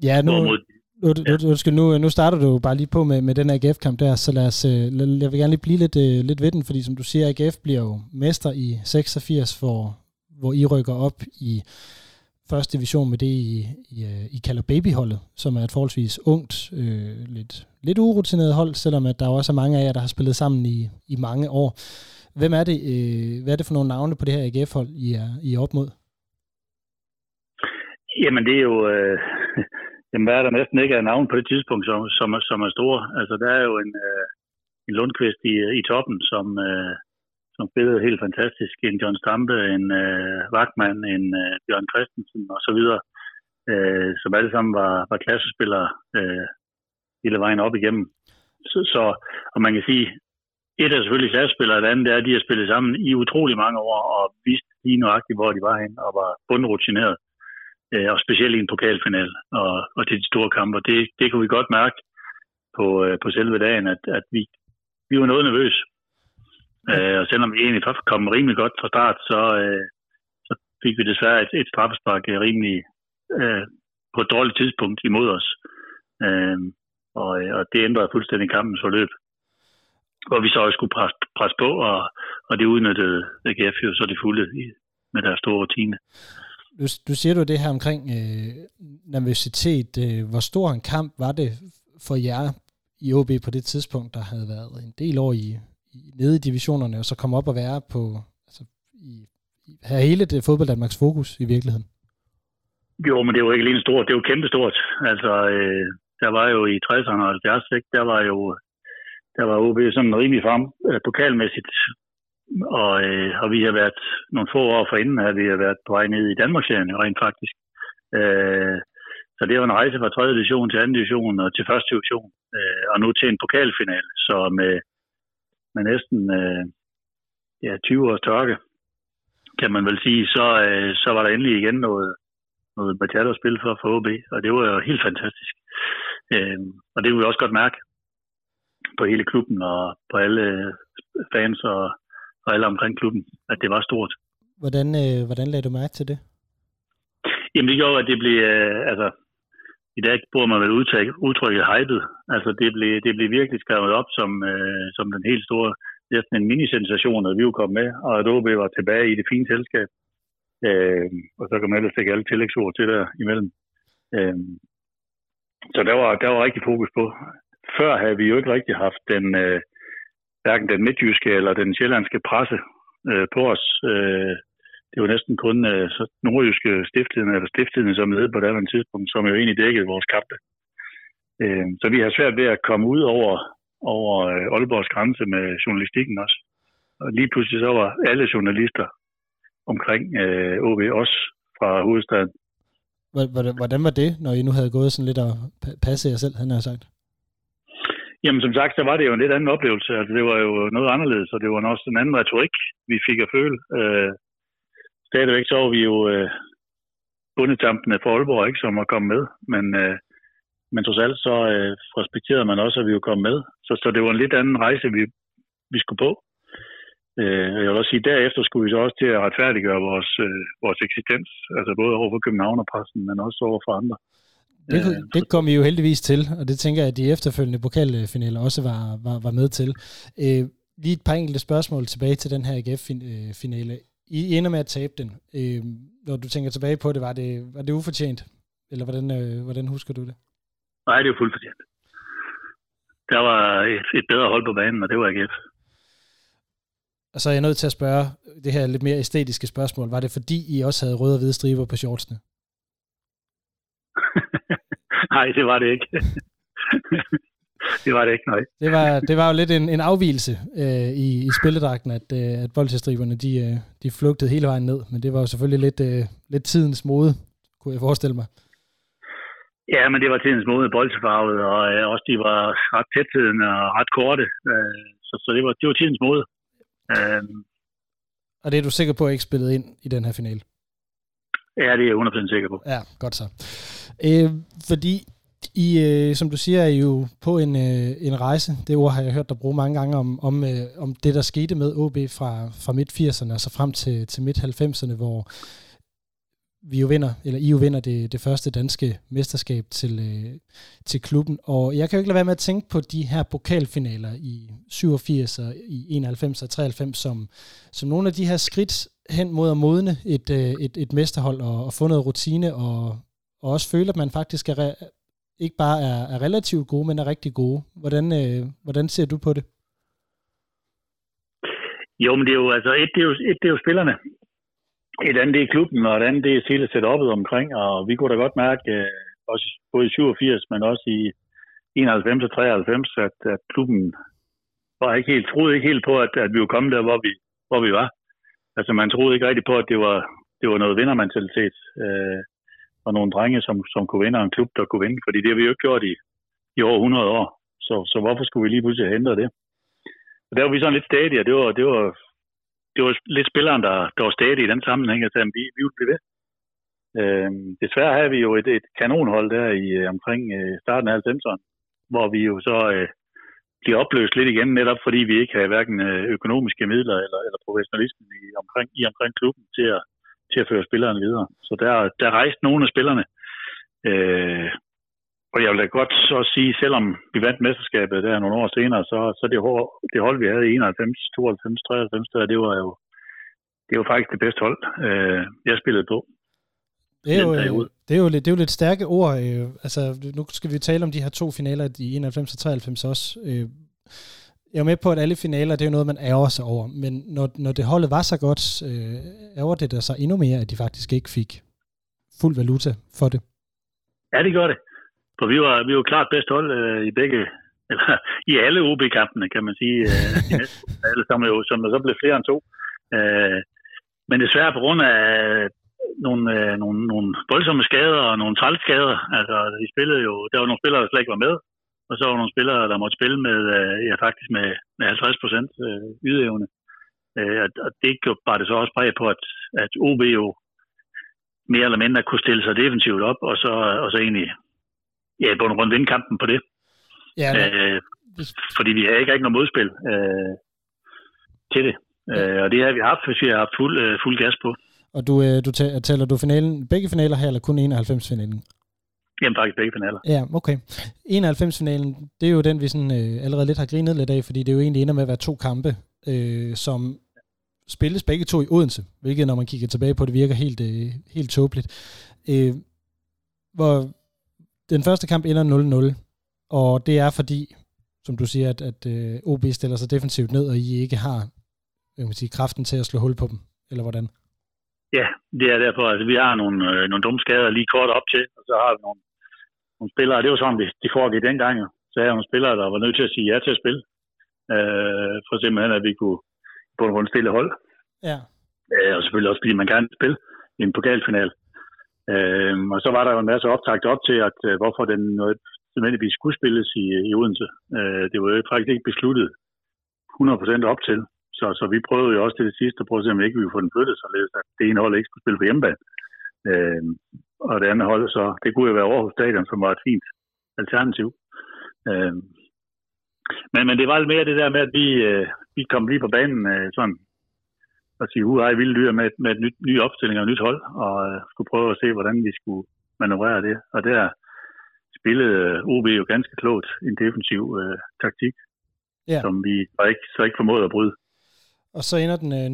Ja, nu, mod, nu, ja. nu, skal, nu, nu starter du bare lige på med, med den AGF-kamp der, så lad os, øh, jeg vil gerne lige blive lidt, øh, lidt ved den, fordi som du siger, AGF bliver jo mester i 86, hvor, hvor I rykker op i første division med det, I, I, øh, I kalder babyholdet, som er et forholdsvis ungt, øh, lidt, lidt urutineret hold, selvom at der også er mange af jer, der har spillet sammen i, i mange år. Hvem er det, øh, hvad er det for nogle navne på det her AGF-hold, I er, I er op mod? Jamen, det er jo... Øh, jamen, hvad er der næsten ikke af navn på det tidspunkt, som, som, som er store? Altså, der er jo en, øh, en Lundqvist i, i toppen, som, øh, som spillede helt fantastisk. En John Stampe, en øh, Wagman, en øh, Bjørn Christensen og så videre, øh, som alle sammen var, var klassespillere øh, hele vejen op igennem. Så, så, og man kan sige, et er selvfølgelig klassespillere, det andet er, at de har spillet sammen i utrolig mange år og vist lige nøjagtigt, hvor de var hen og var bundrutineret. Øh, og specielt i en pokalfinal og, og til de store kampe. Det, det kunne vi godt mærke på, øh, på selve dagen, at, at vi, vi var noget nervøse. Øh, og selvom vi egentlig kom rimelig godt fra start, så, øh, så fik vi desværre et, et straffespark øh, rimelig øh, på et dårligt tidspunkt imod os. Øh, og, og det ændrede fuldstændig kampens forløb. Hvor vi så også skulle presse, presse på, og, og det udnyttede AGF jo så det fulde i, med deres store rutine. Du, du siger jo det her omkring øh, nervøsitet. Øh, hvor stor en kamp var det for jer i OB på det tidspunkt, der havde været en del år i, nede i divisionerne, og så komme op og være på, altså, i, i, have hele det fodbold Danmarks fokus i virkeligheden? Jo, men det var ikke lige stort, det var kæmpestort. Altså, øh, der var jo i 60'erne og 70'erne, der var jo der var OB sådan rimelig frem øh, pokalmæssigt, og, øh, og vi har været nogle få år forinden, at vi har været på vej ned i Danmarksserien rent faktisk. Øh, så det var en rejse fra 3. division til 2. division og til 1. division, øh, og nu til en pokalfinal. Så med, med næsten øh, ja, 20 års tørke, kan man vel sige, så, øh, så var der endelig igen noget, noget bachata at spille for for OB, og det var jo helt fantastisk. Øh, og det kunne vi også godt mærke på hele klubben og på alle fans og, og alle omkring klubben, at det var stort. Hvordan, øh, hvordan lagde du mærke til det? Jamen det gjorde, at det blev, øh, altså i dag bruger man vel udtryk, udtrykket hypet. Altså det blev, det blev virkelig skrevet op som, øh, som den helt store, næsten en mini-sensation, at vi jo kom med, og at OB var tilbage i det fine selskab. Øh, og så kan man ellers ikke alle tillægsord til der imellem. Øh, så der var, der var rigtig fokus på. Før havde vi jo ikke rigtig haft den, øh, hverken den midtjyske eller den sjællandske presse øh, på os. Øh, det var næsten kun øh, så nordjyske stiftiden, eller stiftiden, som hed på det andet tidspunkt, som jo egentlig dækkede vores kampe. Øh, så vi har svært ved at komme ud over, over øh, Aalborgs grænse med journalistikken også. Og lige pludselig så var alle journalister omkring øh, OB også fra hovedstaden. Hvordan var det, når I nu havde gået sådan lidt og passe jer selv, han har sagt? Jamen som sagt, så var det jo en lidt anden oplevelse. Altså, det var jo noget anderledes, og det var også en anden retorik, vi fik at føle. Øh, stadigvæk så var vi jo øh, bundetampene for Aalborg, ikke, som var kommet med. Men, øh, men trods alt så øh, respekterede man også, at vi jo kom med. Så, så det var en lidt anden rejse, vi, vi skulle på. Øh, jeg vil også sige, derefter skulle vi så også til at retfærdiggøre vores, øh, vores eksistens. Altså både over for København og pressen, men også over for andre. Det, øh, det kom vi jo heldigvis til, og det tænker jeg, at de efterfølgende pokalfinaler også var, var, var med til. Øh, lige et par enkelte spørgsmål tilbage til den her AGF-finale. I ender med at tabe den. Øh, når du tænker tilbage på det, var det, var det ufortjent? Eller hvordan, øh, hvordan husker du det? Nej, det er jo fuldt fortjent. Der var et, et bedre hold på banen, og det var AGF. Og så er jeg nødt til at spørge det her lidt mere æstetiske spørgsmål. Var det fordi, I også havde røde og hvide striber på shortsene? <laughs> Nej, det var det ikke. det var det ikke, nej. Det var, det var jo lidt en, en afvielse øh, i, i spilledragten, at, øh, at boldtilstriberne de, øh, de flugtede hele vejen ned, men det var jo selvfølgelig lidt, øh, lidt tidens mode, kunne jeg forestille mig. Ja, men det var tidens mode boldfarvet, og øh, også de var ret tættidende og ret korte, øh, så, så det, var, det var tidens mode. Øh, Og det er du sikker på, at ikke spillet ind i den her finale? ja, det er jeg 100% sikker på. Ja, godt så. Øh, fordi I, øh, som du siger, er I jo på en, øh, en rejse. Det ord har jeg hørt dig bruge mange gange om, om, øh, om det, der skete med OB fra, fra midt-80'erne og så frem til, til midt-90'erne, hvor vi jo vinder, eller I jo vinder det, det første danske mesterskab til, øh, til klubben. Og jeg kan jo ikke lade være med at tænke på de her pokalfinaler i 87 og i 91 og 93 som, som nogle af de her skridt hen mod at modne et, øh, et, et mesterhold og, og få noget rutine og, og også føle, at man faktisk er re- ikke bare er, er relativt gode, men er rigtig gode. Hvordan, øh, hvordan ser du på det? Jo, men det er jo, altså, et, det er jo, et, det er jo spillerne. Et andet, det er klubben, og et andet, det er hele setupet omkring, og vi kunne da godt mærke, øh, også både i 87, men også i 91 og 93, at, at klubben var ikke helt, troede ikke helt på, at, at vi var kommet der, hvor vi, hvor vi var. Altså, man troede ikke rigtig på, at det var, det var noget vindermentalitet, øh, og nogle drenge, som, som kunne vinde, og en klub, der kunne vinde, fordi det har vi jo ikke gjort i, i over 100 år. Så, så hvorfor skulle vi lige pludselig have ændret det? Og der var vi sådan lidt stadige, og det var, det var, det var lidt spilleren, der, der var stadig i den sammenhæng, og sagde, at vi, vi ville blive ved. Øh, desværre havde vi jo et, et kanonhold der i øh, omkring øh, starten af 90'erne, hvor vi jo så øh, bliver opløst lidt igen, netop fordi vi ikke havde hverken øh, økonomiske midler eller, eller professionalisme i omkring, i omkring klubben til at, til at føre spillerne videre. Så der, der rejste nogle af spillerne. Øh, og jeg vil da godt så sige, selvom vi vandt mesterskabet der nogle år senere, så, så det, hold, det hold, vi havde i 91, 92, 93, der, det var jo det var faktisk det bedste hold, øh, jeg spillede på. Det er, jo, det, er jo lidt, det er jo lidt stærke ord. Øh, altså, nu skal vi tale om de her to finaler i 91 og 93 også. Øh, jeg er med på, at alle finaler, det er jo noget, man ærger sig over. Men når, når det holdet var så godt, øh, ærger det der så endnu mere, at de faktisk ikke fik fuld valuta for det. Ja, det gjorde det. For vi var, vi var klart bedst hold øh, i begge, eller i alle OB-kampene, kan man sige. Øh, <laughs> alle, som, jo, som der så blev flere end to. Øh, men desværre på grund af nogle, øh, nogle, nogle voldsomme skader og nogle trælskader. Altså, de spillede jo, der var nogle spillere, der slet ikke var med. Og så var der nogle spillere, der måtte spille med, øh, ja, faktisk med, med 50 procent øh, ydeevne. Øh, og- og det gjorde bare det så også præg på, at, at OB jo mere eller mindre kunne stille sig defensivt op, og så, og så egentlig ja, på en rundt vinde kampen på det. Ja, Øh, fordi vi havde ikke rigtig noget modspil øh, til det. Øh, og det har vi haft, hvis vi har haft fuld, øh, fuld gas på. Og du, øh, du tæ- tæller du finalen, begge finaler her, eller kun 91-finalen? Jamen faktisk begge finaler. Ja, okay. 91-finalen, det er jo den, vi sådan, øh, allerede lidt har grinet lidt af, fordi det jo egentlig ender med at være to kampe, øh, som spilles begge to i Odense, hvilket når man kigger tilbage på det, virker helt, øh, helt tåbeligt. Øh, hvor den første kamp ender 0-0, og det er fordi, som du siger, at, at øh, OB stiller sig defensivt ned, og I ikke har jeg kan sige, kraften til at slå hul på dem, eller hvordan? Ja, det er derfor. Altså, vi har nogle, øh, nogle dumme skader lige kort op til, og så har vi nogle, nogle spillere, det var sådan, det, foregik dengang. Så er nogle spillere, der var nødt til at sige ja til at spille. Øh, for simpelthen, at vi kunne på en stille hold. Ja. Øh, og selvfølgelig også, fordi man gerne vil spille i en pokalfinal. Øh, og så var der jo en masse optagt op til, at øh, hvorfor den nødvendigvis skulle spilles i, i Odense. Øh, det var jo faktisk ikke besluttet 100% op til. Så, så vi prøvede jo også til det sidste at prøve at se, om ikke vi kunne få den flyttet, således at det ene hold ikke skulle spille på hjemmebane. Øh, og det andet hold, så det kunne jo være Aarhus Stadion, som var et fint alternativ. Øh, men, men det var lidt mere det der med, at vi, øh, vi kom lige på banen øh, sådan og sige, uh, ej, vilde dyr med, med et nyt, ny opstilling og et nyt hold, og øh, skulle prøve at se, hvordan vi skulle manøvrere det. Og der spillede øh, OB jo ganske klogt en defensiv øh, taktik, Ja. som vi så ikke, så ikke formåede at bryde. Og så ender den øh,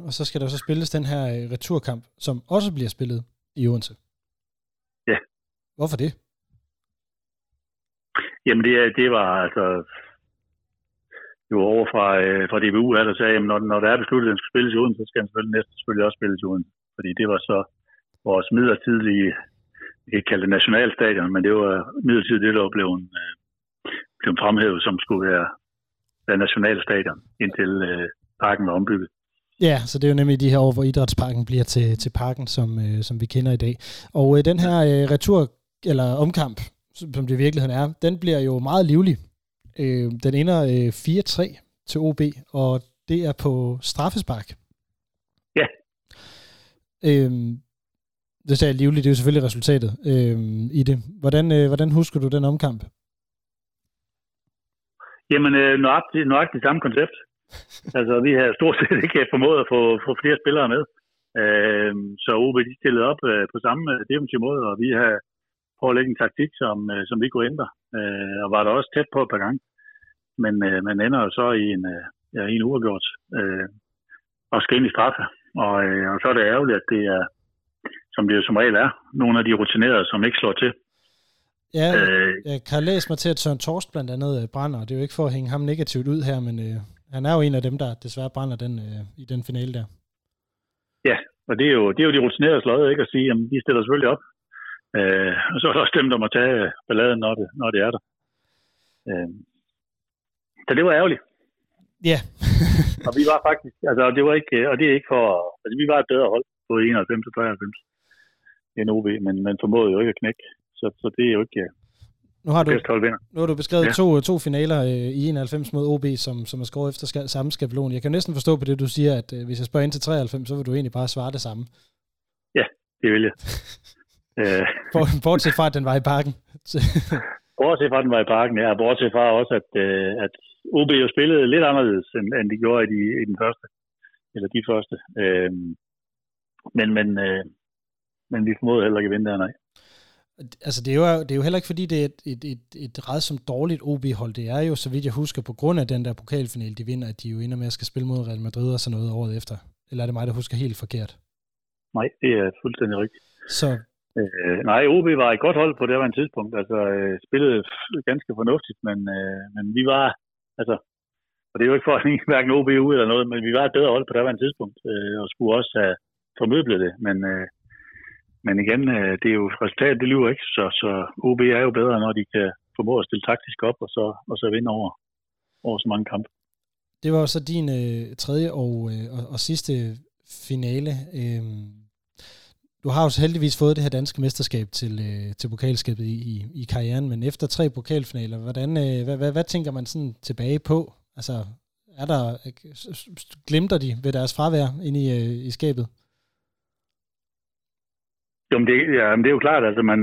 0-0, og så skal der så spilles den her øh, returkamp, som også bliver spillet i Odense. Hvorfor det? Jamen det, det var altså jo over fra, øh, fra DBU, her, der sagde, at når, når der er besluttet, at den skal spilles i Odense, så skal den selvfølgelig næste selvfølgelig også spilles i Odense. Fordi det var så vores midlertidige ikke kalde det nationalstadion, men det var midlertidigt det, der blev, en, øh, blev fremhævet, som skulle være, være nationalstadion, indtil øh, parken var ombygget. Ja, så det er jo nemlig de her år, hvor idrætsparken bliver til, til parken, som, øh, som vi kender i dag. Og øh, den her øh, retur, eller omkamp, som det i virkeligheden er, den bliver jo meget livlig. Øh, den ender øh, 4-3 til OB, og det er på straffespark. Ja. Øh, det sagde livligt, det er jo selvfølgelig resultatet øh, i det. Hvordan, øh, hvordan husker du den omkamp? Jamen, øh, nøjagtigt, nøjagtigt samme koncept. <laughs> altså, vi har stort set ikke formået at få, få flere spillere med. Øh, så OB de stillede op øh, på samme øh, defensive måde, og vi har prøvet at lægge en taktik, som, øh, som vi kunne ændre. Øh, og var der også tæt på et par gange. Men øh, man ender jo så i en, øh, ja, i en uafgjort øh, og skal ind i straffe. Og, øh, og så er det ærgerligt, at det er, som det jo som regel er, nogle af de rutinerede, som ikke slår til. Ja, øh, jeg kan læse mig til, at Søren Torst blandt andet øh, brænder. Det er jo ikke for at hænge ham negativt ud her, men øh, han er jo en af dem, der desværre brænder den, øh, i den finale der. Ja, og det er jo, det er jo de rutinerede sløjde, ikke? At sige, at de stiller selvfølgelig op. Øh, og så er der også dem, der må tage balladen, når det, når det er der. Øh, så det var ærgerligt. Ja. <laughs> og vi var faktisk, altså det var ikke, og det er ikke for, altså vi var et bedre hold på 91 og 93 end OB, men man formåede jo ikke at knække. Så, så det er jo ikke, nu har du, nu har du beskrevet ja. to, to finaler øh, i 91 mod OB, som, som er skåret efter skal, samme skabelon. Jeg kan næsten forstå på det, du siger, at øh, hvis jeg spørger ind til 93, så vil du egentlig bare svare det samme. Ja, det vil jeg. <laughs> Øh. bortset fra, at den var i parken. <laughs> bortset fra, at den var i parken, ja. Bortset fra også, at, øh, at OB jo spillede lidt anderledes, end, end de gjorde i, de, i den første. Eller de første. Øh, men, men, øh, men vi formåede heller ikke at vinde der, nej. Altså, det er, jo, det er jo heller ikke, fordi det er et, et, et, et ret som dårligt OB-hold. Det er jo, så vidt jeg husker, på grund af den der pokalfinale, de vinder, at de jo ender med at skal spille mod Real Madrid og sådan noget året efter. Eller er det mig, der husker helt forkert? Nej, det er fuldstændig rigtigt. Så... Øh, nej, OB var et godt hold på det her tidspunkt. Altså, øh, spillede ganske fornuftigt, men, øh, men vi var, altså, og det er jo ikke for at <laughs> hverken OB ud eller noget, men vi var et bedre hold på det her tidspunkt, øh, og skulle også have formøblet det, men øh, men igen, øh, det er jo resultatet, det lyver ikke, så, så OB er jo bedre, når de kan formå at stille taktisk op, og så, og så vinde over, over så mange kampe. Det var så din øh, tredje og, øh, og, og sidste finale. Øh, du har jo heldigvis fået det her danske mesterskab til, øh, til pokalskabet i, i, i karrieren, men efter tre pokalfinaler, hvordan, øh, hvad, hvad, hvad tænker man sådan tilbage på? Altså, er der, glemter de ved deres fravær inde i, øh, i skabet? Jo, men det, ja, men det er jo klart, altså man,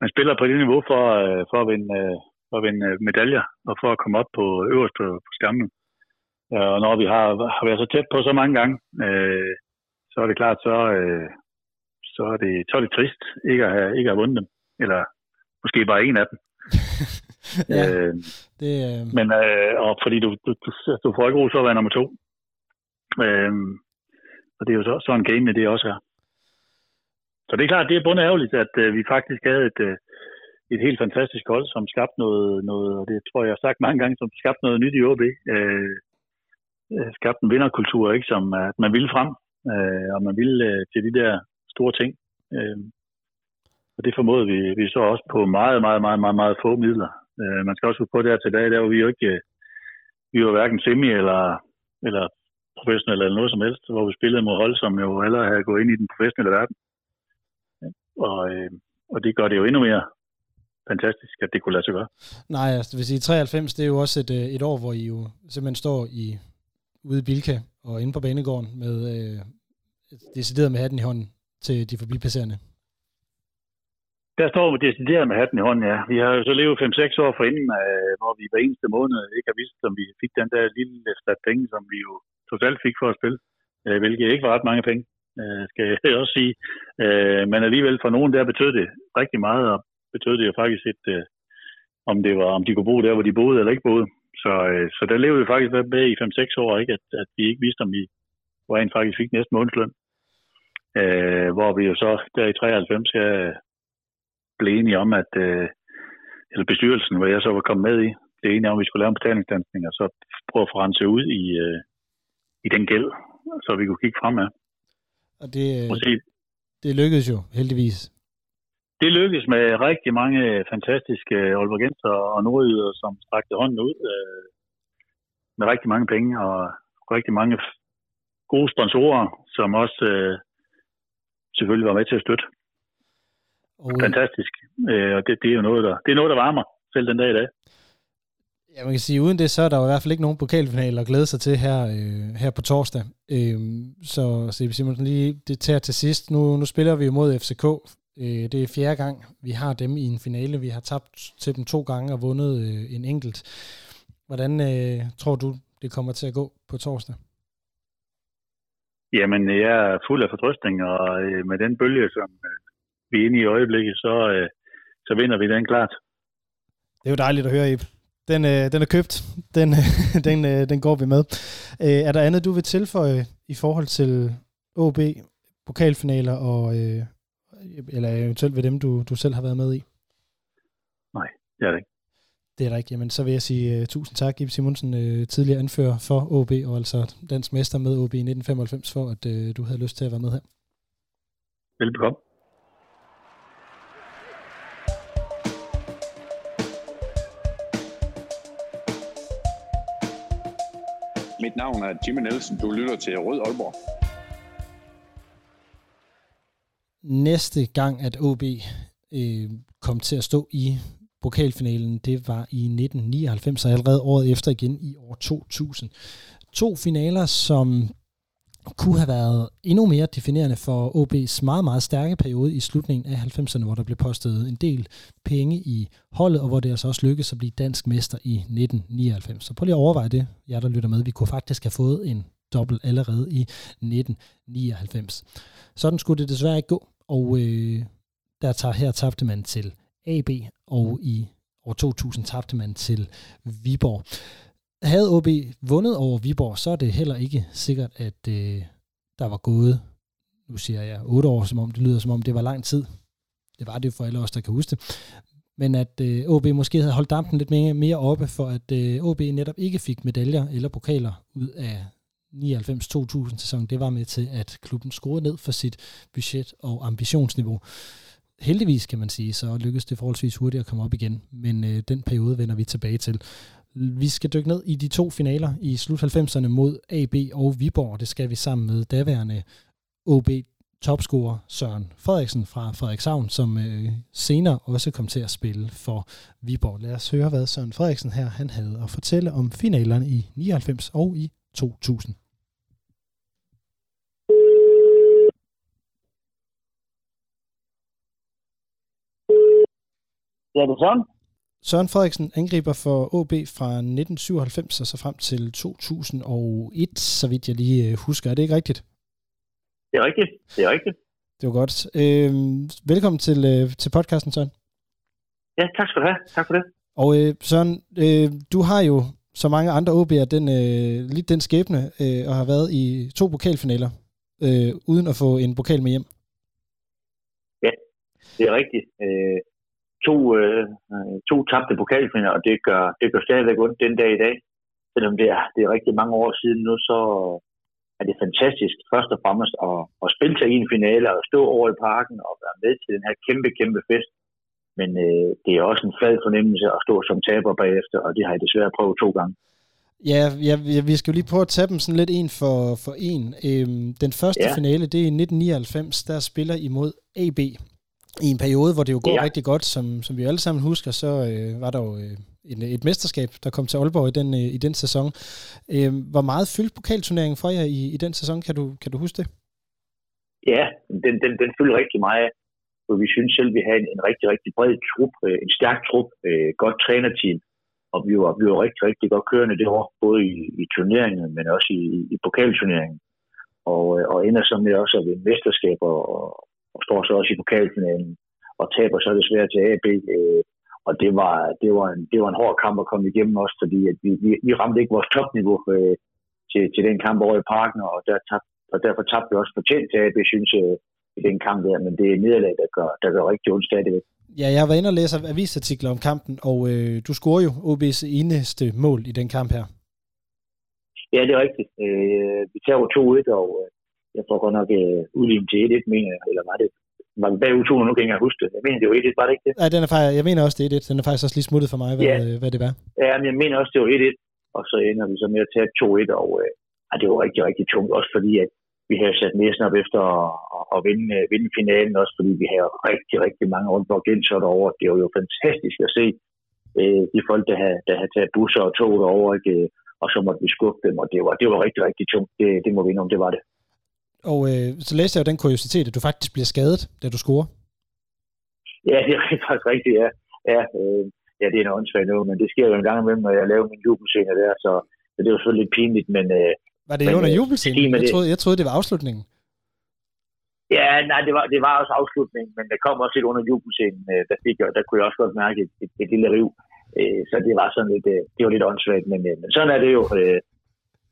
man spiller på det niveau for, øh, for at vinde, øh, for at vinde øh, medaljer og for at komme op på øverst på, på skammen. Og når vi har, har været så tæt på så mange gange, øh, så er det klart, så, øh, så, er det, så er det trist ikke at have, ikke at have vundet dem. Eller måske bare en af dem. <laughs> ja, øh, det, øh... Men øh, og fordi du, du, du, du får ikke ro så at være nummer to. Øh, og det er jo så, så en game, det også er. Så det er klart, det er bundet ærgerligt, at øh, vi faktisk havde et, øh, et helt fantastisk hold, som skabte noget, noget, og det tror jeg, jeg har sagt mange gange, som skabte noget nyt i OB. Øh, øh, skabte en vinderkultur, ikke, som at man ville frem, øh, og man ville øh, til de der store ting. Øh, og det formåede vi, vi så også på meget, meget, meget, meget, meget få midler. Øh, man skal også huske på det her tilbage, der var vi jo ikke, øh, vi var hverken semi eller, eller professionelle eller noget som helst, hvor vi spillede mod hold, som jo hellere havde gået ind i den professionelle verden. Og, øh, og det gør det jo endnu mere fantastisk, at det kunne lade sig gøre. Nej, altså, hvis I 93, det er jo også et, øh, et år, hvor I jo simpelthen står i, ude i Bilka og inde på banegården med øh, decideret med hatten i hånden til de forbipasserende. Der står vi decideret med hatten i hånden, ja. Vi har jo så levet 5-6 år forinden, øh, hvor vi hver eneste måned ikke har vidst, om vi fik den der lille stat penge, som vi jo totalt fik for at spille, øh, hvilket ikke var ret mange penge øh, skal jeg <laughs> også sige. Øh, men alligevel for nogen der betød det rigtig meget, og betød det jo faktisk et, øh, om, det var, om de kunne bo der, hvor de boede eller ikke boede. Så, øh, så der levede vi faktisk med i 5-6 år, ikke? At, at vi ikke vidste, om vi rent faktisk fik næste månedsløn. Øh, hvor vi jo så der i 93 skal blev enige om, at øh, eller bestyrelsen, hvor jeg så var kommet med i, blev enige om, at vi skulle lave en betalingsdansning, og så prøve at forrense ud i, øh, i den gæld, så vi kunne kigge fremad. Og det, det lykkedes jo heldigvis. det lykkedes med rigtig mange fantastiske Aalborgenser og nordjyder, som strakte hånden ud øh, med rigtig mange penge og rigtig mange gode sponsorer, som også øh, selvfølgelig var med til at støtte. Og, Fantastisk. Øh, og det, det, er jo noget, der, det er noget, der varmer, selv den dag i dag. Ja, man kan sige, uden det, så er der jo i hvert fald ikke nogen pokalfinaler at glæde sig til her, øh, her på torsdag. Øh, så CB Simonsen lige det tager til sidst. Nu, nu spiller vi mod FCK. Øh, det er fjerde gang, vi har dem i en finale. Vi har tabt til dem to gange og vundet øh, en enkelt. Hvordan øh, tror du, det kommer til at gå på torsdag? Jamen, jeg er fuld af fortrøstning, og øh, med den bølge, som øh, vi er inde i øjeblikket, så, øh, så vinder vi den klart. Det er jo dejligt at høre, Ib. Den, øh, den er købt. Den, <laughs> den, øh, den går vi med. Øh, er der andet, du vil tilføje i forhold til OB, pokalfinaler og øh, eller eventuelt ved dem, du, du selv har været med i? Nej, det er det ikke. Det er der ikke. Jamen, så vil jeg sige uh, tusind tak, Ib Simonsen, uh, tidligere anfører for OB, og altså dansk mester med OB i 1995, for at uh, du havde lyst til at være med her. Velbekomme. Mit navn er Jimmy Nielsen. Du lytter til Rød Aalborg. Næste gang, at OB øh, kom til at stå i pokalfinalen, det var i 1999, og allerede året efter igen i år 2000. To finaler, som kunne have været endnu mere definerende for OB's meget, meget stærke periode i slutningen af 90'erne, hvor der blev postet en del penge i holdet, og hvor det altså også lykkedes at blive dansk mester i 1999. Så prøv lige at overveje det, jer der lytter med. Vi kunne faktisk have fået en dobbelt allerede i 1999. Sådan skulle det desværre ikke gå, og øh, der tager, her tabte man til AB, og i år 2000 tabte man til Viborg. Havde OB vundet over Viborg, så er det heller ikke sikkert, at øh, der var gået, nu siger jeg 8 år, som om det lyder som om det var lang tid. Det var det for alle os, der kan huske det. Men at øh, OB måske havde holdt dampen lidt mere, mere oppe, for at øh, OB netop ikke fik medaljer eller pokaler ud af 99-2000 sæson, det var med til, at klubben skruede ned for sit budget og ambitionsniveau. Heldigvis kan man sige, så lykkedes det forholdsvis hurtigt at komme op igen, men øh, den periode vender vi tilbage til. Vi skal dykke ned i de to finaler i slut 90'erne mod AB og Viborg. Det skal vi sammen med daværende OB topscorer Søren Frederiksen fra Frederikshavn, som øh, senere også kom til at spille for Viborg. Lad os høre, hvad Søren Frederiksen her han havde at fortælle om finalerne i 99 og i 2000. Ja, det er sådan. Søren Frederiksen angriber for OB fra 1997 og så frem til 2001, så vidt jeg lige øh, husker. Er det ikke rigtigt? Det er rigtigt. Det er rigtigt. Det var godt. Øh, velkommen til, øh, til podcasten, Søren. Ja, tak skal du have. Tak for det. Og øh, Søren, øh, du har jo så mange andre OB'er den, øh, lidt den skæbne øh, og har været i to pokalfinaler, øh, uden at få en pokal med hjem. Ja, det er rigtigt. Øh, to, øh, to tabte pokalfinaler, og det gør, det gør stadigvæk ondt den dag i dag. Selvom det er, det er rigtig mange år siden nu, så er det fantastisk først og fremmest at, at spille til en finale og stå over i parken og være med til den her kæmpe, kæmpe fest. Men øh, det er også en flad fornemmelse at stå som taber bagefter, og det har jeg desværre prøvet to gange. Ja, ja, vi skal jo lige prøve at tage dem sådan lidt en for, for en. Øhm, den første ja. finale, det er i 1999, der spiller imod AB. I en periode, hvor det jo går ja. rigtig godt, som, som vi alle sammen husker, så øh, var der jo øh, en, et mesterskab, der kom til Aalborg i den, øh, i den sæson. Øh, hvor meget fyldte pokalturneringen for jer i, i den sæson? Kan du, kan du huske det? Ja, den, den, den fyldte rigtig meget. For vi synes selv, vi havde en, en rigtig, rigtig bred trup, øh, en stærk trup, øh, godt trænerteam, og vi var, vi var rigtig, rigtig godt kørende det år, både i, i turneringen, men også i, i pokalturneringen. Og, øh, og ender så med også at vinde mesterskab og, og står så også i pokalfinalen og taber så desværre til AB. Øh, og det var, det, var en, det var en hård kamp at komme igennem også, fordi at vi, vi, vi ramte ikke vores topniveau øh, til, til den kamp over i parken, og, der tab, og derfor tabte vi også fortjent til AB, synes jeg, i den kamp der, men det er nederlag, der gør, der gør rigtig ondt stadigvæk. Ja, jeg har været inde og læse avisartikler om kampen, og øh, du scorer jo OB's eneste mål i den kamp her. Ja, det er rigtigt. Øh, vi tager jo 2-1, og øh, jeg får godt nok øh, udlignet til 1-1, mener jeg, eller var det var bagud 2 nu kan jeg ikke huske det. Jeg mener, det var 1-1, var det ikke det? Ja, den er faktisk, jeg mener også, det er 1 Den er faktisk også lige smuttet for mig, hvad, Ja. hvad det var. Ja, men jeg mener også, det var 1-1, og så ender vi så med at tage 2-1, og øh, det var rigtig, rigtig tungt, også fordi, at vi havde sat næsen op efter at, at, vinde, øh, vinde finalen, også fordi vi havde rigtig, rigtig mange rundt på Gensert over. Det var jo fantastisk at se øh, de folk, der havde, der havde taget busser og tog derover, ikke? Og så måtte vi skubbe dem, og det var, det var rigtig, rigtig tungt. Det, det må vi om, det var det. Og øh, så læste jeg jo den kuriositet, at du faktisk bliver skadet, da du scorer. Ja, det er faktisk rigtigt, ja. Ja, øh, ja det er noget åndssvagt nu, men det sker jo en gang imellem, når jeg laver min jubelscene der, så, så det er jo selvfølgelig lidt pinligt, men... Øh, Var det men, under øh, jubelscenen? Jeg troede, jeg troede, det var afslutningen. Ja, nej, det var, det var også afslutningen, men der kom også lidt under jubelscenen, øh, der, fik jeg, der kunne jeg også godt mærke et, et, et lille riv. Øh, så det var sådan lidt, det var lidt åndssvagt, men, men sådan er det jo.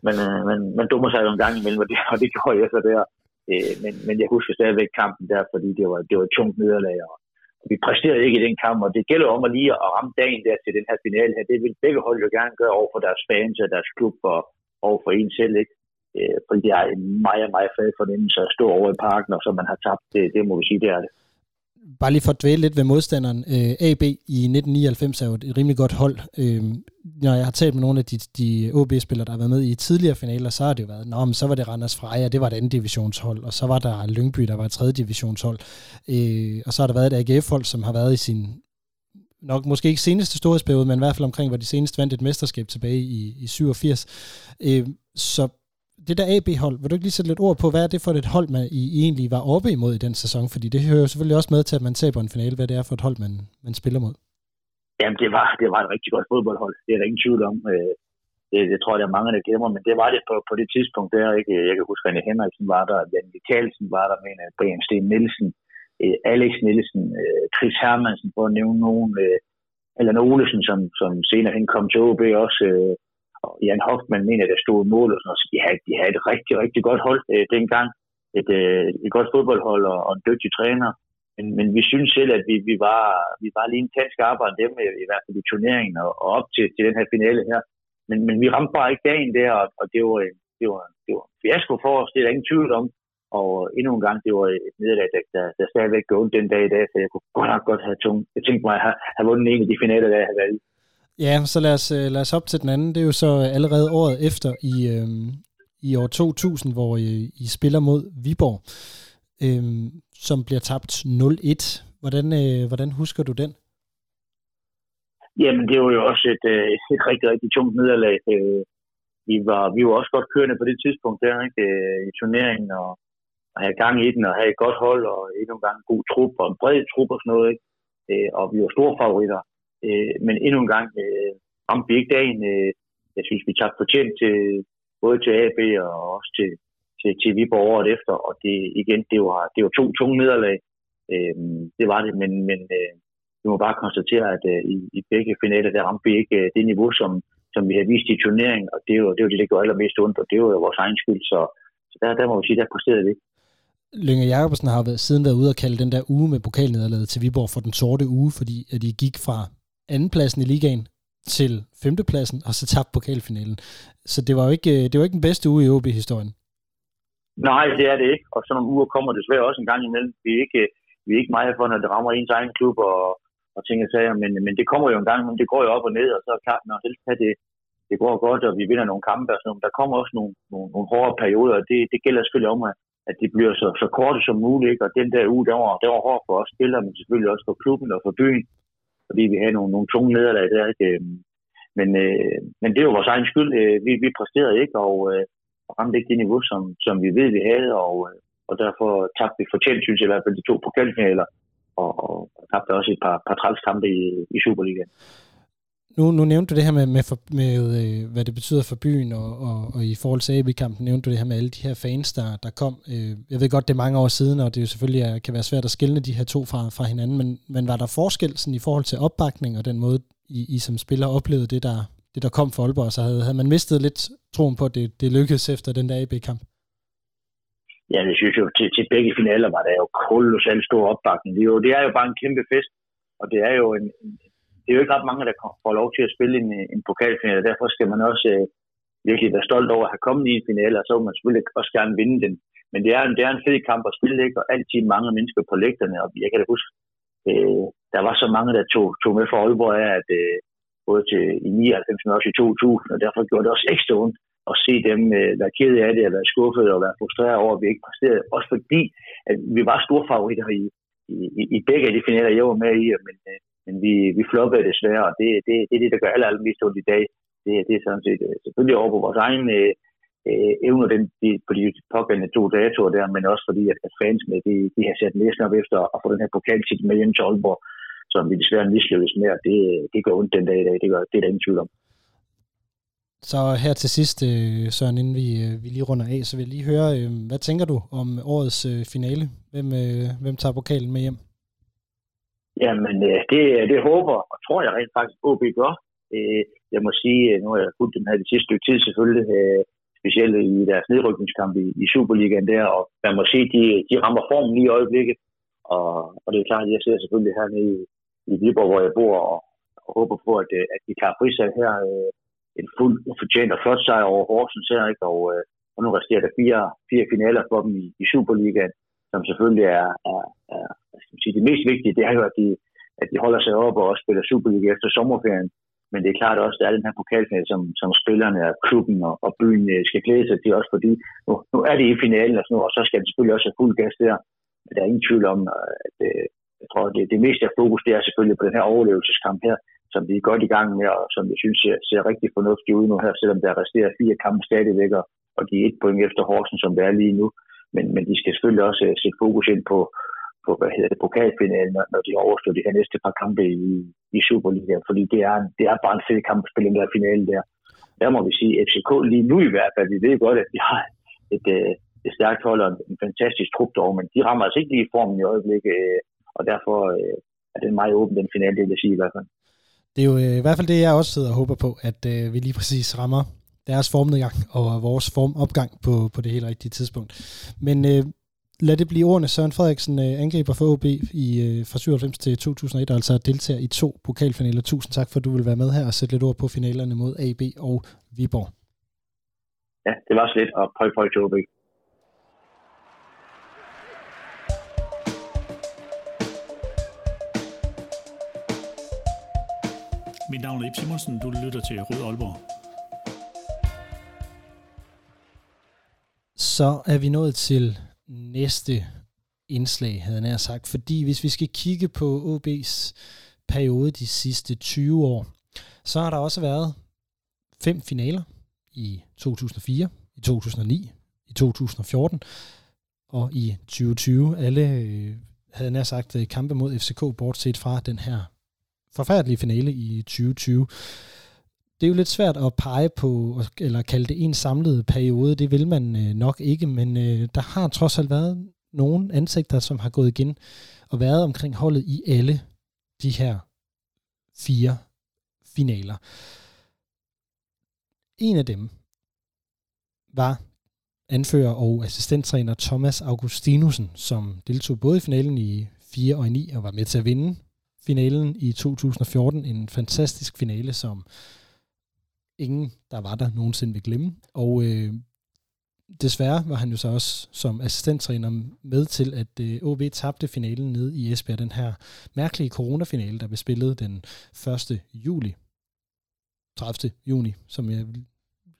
Øh, men øh, man, man dummer sig jo en gang imellem, og det, og det gjorde jeg så der. Øh, men, men jeg husker stadigvæk kampen der, fordi det var, det var et tungt nederlag, og vi præsterede ikke i den kamp, og det gælder om at lige at ramme dagen der til den her finale her. Det vil begge hold jo gerne gøre over for deres fans og deres klub og over for en selv, ikke? Øh, fordi det er en meget, meget fed fornemmelse at stå over i parken, og så man har tabt, det, det må vi sige, det er det. Bare lige for at dvæle lidt ved modstanderen. Øh, AB i 1999 er jo et rimelig godt hold. Øh, når jeg har talt med nogle af de, de OB-spillere, der har været med i tidligere finaler, så har det jo været, Nå, men så var det Randers Freja, det var et andet divisionshold, og så var der Lyngby, der var et tredje divisionshold. Øh, og så har der været et AGF-hold, som har været i sin nok måske ikke seneste storhedsperiode, men i hvert fald omkring, hvor de senest vandt et mesterskab tilbage i, i 87. Øh, så det der AB-hold, vil du ikke lige sætte lidt ord på, hvad er det for et hold, man I egentlig var oppe imod i den sæson? Fordi det hører jo selvfølgelig også med til, at man taber en finale, hvad det er for et hold, man, man spiller mod. Jamen, det var, det var et rigtig godt fodboldhold. Det er der ingen tvivl om. Øh, det, det tror jeg, der er mange, der glemmer, men det var det på, på det tidspunkt der. Ikke? Jeg kan huske, René Henriksen var der, Jan Vitalsen var der, mener Brian Sten Nielsen, øh, Alex Nielsen, øh, Chris Hermansen, for at nævne nogen, eller Olesen, som, som senere hen kom til OB også, øh, og Jan Hoffmann mener, der stod mål og sådan noget. Så de havde, de havde et rigtig, rigtig godt hold øh, dengang. Et, øh, et godt fodboldhold og, og en dygtig træner. Men, men vi synes selv, at vi, vi, var, vi var lige en tæt skarpere end dem, i, i hvert fald i turneringen og, og op til, til den her finale her. Men, men vi ramte bare ikke dagen der, og, og det, var, det, var, det var en fiasko for os, det er der ingen tvivl om. Og endnu en gang, det var et nederlag, der, der, der stadigvæk gjorde den dag i dag, så jeg kunne godt nok godt have tænkt mig at have, have vundet en af de finaler, der jeg havde valgt. Ja, så lad os, øh, lad os op til den anden. Det er jo så øh, allerede året efter i, øh, i år 2000, hvor I, I spiller mod Viborg, øh, som bliver tabt 0-1. Hvordan, øh, hvordan husker du den? Jamen, det var jo også et, øh, et rigtig, rigtig tungt nederlag. Øh, Vi var, vi var også godt kørende på det tidspunkt der, ikke? øh, i turneringen, og, og have gang i den, og have et godt hold, og endnu en gang en god trup, og en bred trup og sådan noget, ikke? Øh, og vi var store favoritter. Øh, men endnu en gang øh, ramte vi ikke dagen. Øh, jeg synes, vi tabte fortjent til, både til AB og også til, til, til Viborg året efter, og det igen, det var, det var to tunge nederlag. Øh, det var det, men, men øh, vi må bare konstatere, at øh, i, i begge finaler, der ramte vi ikke øh, det niveau, som, som vi har vist i turneringen, og det er det, er det der gjorde allermest ondt, og det er jo vores egen skyld, så, så der, der må vi sige, der præsterede vi. ikke. Lønge Jacobsen har været, siden været ude og kalde den der uge med pokalnederlaget til Viborg for den sorte uge, fordi at de gik fra andenpladsen i ligaen til femtepladsen, og så tabte pokalfinalen. Så det var jo ikke, øh, det var ikke den bedste uge i OB-historien. Nej, det er det ikke, og sådan nogle uger kommer desværre også en gang imellem. Vi er ikke, vi er ikke meget for, når det rammer ens egen klub og, og ting og sager, men, men det kommer jo en gang, men det går jo op og ned, og så er klart, når helst det, det går godt, og vi vinder nogle kampe og sådan noget, der kommer også nogle, nogle, nogle hårde perioder, og det, det gælder selvfølgelig om, at at bliver så, så korte som muligt, ikke? og den der uge, der var, der var hård for os spillere, men selvfølgelig også for klubben og for byen, fordi vi havde nogle, nogle tunge nederlag der, ikke? Øhm, men, øh, men det er jo vores egen skyld. Øh, vi, vi præsterede ikke, og, øh, og ramte ikke det niveau, som, som vi ved, vi havde, og, øh, og derfor tabte vi fortjent, synes jeg i hvert fald, de to pokalfinaler, og, og, og tabte også et par, par trælskampe i, i Superligaen. Nu, nu nævnte du det her med, med, for, med øh, hvad det betyder for byen, og, og, og i forhold til AB-kampen nævnte du det her med alle de her fans, der, der kom. Øh, jeg ved godt, det er mange år siden, og det er jo selvfølgelig er, kan være svært at skille de her to fra, fra hinanden, men, men var der forskel sådan, i forhold til opbakning og den måde, I, I som spiller oplevede det, der, det, der kom for Aalborg, så havde, havde man mistet lidt troen på, at det, det lykkedes efter den der AB-kamp? Ja, jeg synes jo, til, til begge finaler var der jo kolossalt stor opbakning. Det er, jo, det er jo bare en kæmpe fest, og det er jo en, en det er jo ikke ret mange, der får lov til at spille en, en pokalfinale, derfor skal man også øh, virkelig være stolt over at have kommet i en finale, og så vil man selvfølgelig også gerne vinde den. men det er, en, det er en fed kamp at spille, ikke? og altid mange mennesker på lægterne, og jeg kan da huske, øh, der var så mange, der tog, tog med fra Aalborg af, at øh, både til i 99, men også i 2000, og derfor gjorde det også ekstra ondt at se dem øh, være kede af det, at være skuffet og være frustreret over, at vi ikke præsterede. Også fordi, at vi var store favoritter i, i, i begge af de finaler, jeg var med i, men, øh, men vi, vi floppede desværre, og det, det, det er det, der gør aller, allermest ondt i dag. Det, det er sådan set øh, selvfølgelig over på vores egen øh, øh evner den, de, på de pågældende to datoer der, men også fordi, at, at fansene de, de har sat næsten op efter at få den her pokaltit med hjem til Aalborg, som vi desværre mislykkedes med, og det, det gør ondt den dag i dag, det, gør, det er der ingen tvivl om. Så her til sidst, øh, Søren, inden vi, vi lige runder af, så vil jeg lige høre, hvad tænker du om årets finale? Hvem, hvem tager pokalen med hjem? Jamen, øh, det, det håber og tror jeg rent faktisk, OB gør. Øh, jeg må sige, øh, nu har jeg fulgt den her det sidste stykke tid selvfølgelig, specielt i deres nedrykningskamp i, i Superligaen der, og man må se, de, de rammer formen lige i øjeblikket. Og, og det er klart, at jeg ser selvfølgelig hernede i, i Viborg, hvor jeg bor, og, og håber på, at, at de tager frisag her en fuld fortjent og flot sejr over Horsens her, ikke? Og, og nu resterer der fire, fire finaler for dem i, i Superligaen, som selvfølgelig er, er, er sige, det mest vigtige, det er jo, at de, at de holder sig op og også spiller Superliga efter sommerferien. Men det er klart også, at der er den her pokalfinale, som, som spillerne og klubben og, og byen øh, skal glæde sig til, også fordi nu, nu er det i finalen og, sådan noget, og så skal det selvfølgelig også have fuld gas der. Men der er ingen tvivl om, at øh, jeg tror, det, det meste af fokus, det er selvfølgelig på den her overlevelseskamp her, som vi er godt i gang med, og som jeg synes ser, ser rigtig fornuftigt ud nu her, selvom der resterer fire kampe stadigvæk, og de er et point efter Horsen, som det er lige nu. Men, men de skal selvfølgelig også øh, sætte fokus ind på, på hvad hedder det, pokalfinalen, når, når de har overstået de her næste par kampe i, i Superligaen, fordi det er, det er bare en fed kamp at spille den der finale der. Der må vi sige, FCK lige nu i hvert fald, vi ved godt, at de har et, øh, et stærkt hold og en fantastisk trup dog, men de rammer altså ikke lige i formen i øjeblikket, øh, og derfor øh, er det meget åben, den finale, det vil jeg sige i hvert fald. Det er jo i hvert fald det, jeg også sidder og håber på, at øh, vi lige præcis rammer deres formnedgang og vores formopgang på, på det helt rigtige tidspunkt. Men øh, lad det blive ordene. Søren Frederiksen øh, angriber for OB i, øh, fra 97 til 2001, og altså deltager i to pokalfinaler. Tusind tak for, at du vil være med her og sætte lidt ord på finalerne mod AB og Viborg. Ja, det var så lidt, og prøv, prøv til OB. Mit navn er Ip Simonsen, du lytter til Rød Aalborg. Så er vi nået til næste indslag, havde jeg sagt. Fordi hvis vi skal kigge på OB's periode de sidste 20 år, så har der også været fem finaler i 2004, i 2009, i 2014 og i 2020. Alle øh, havde nær sagt øh, kampe mod FCK, bortset fra den her forfærdelige finale i 2020. Det er jo lidt svært at pege på, eller kalde det en samlet periode. Det vil man øh, nok ikke, men øh, der har trods alt været nogle ansigter, som har gået igen og været omkring holdet i alle de her fire finaler. En af dem var anfører og assistenttræner Thomas Augustinusen, som deltog både i finalen i 4 og i 9 og var med til at vinde finalen i 2014. En fantastisk finale, som ingen, der var der, nogensinde vil glemme. Og øh, desværre var han jo så også som assistenttræner med til, at øh, OB tabte finalen ned i Esbjerg, den her mærkelige coronafinale, der blev spillet den 1. juli. 30. juni, som jeg er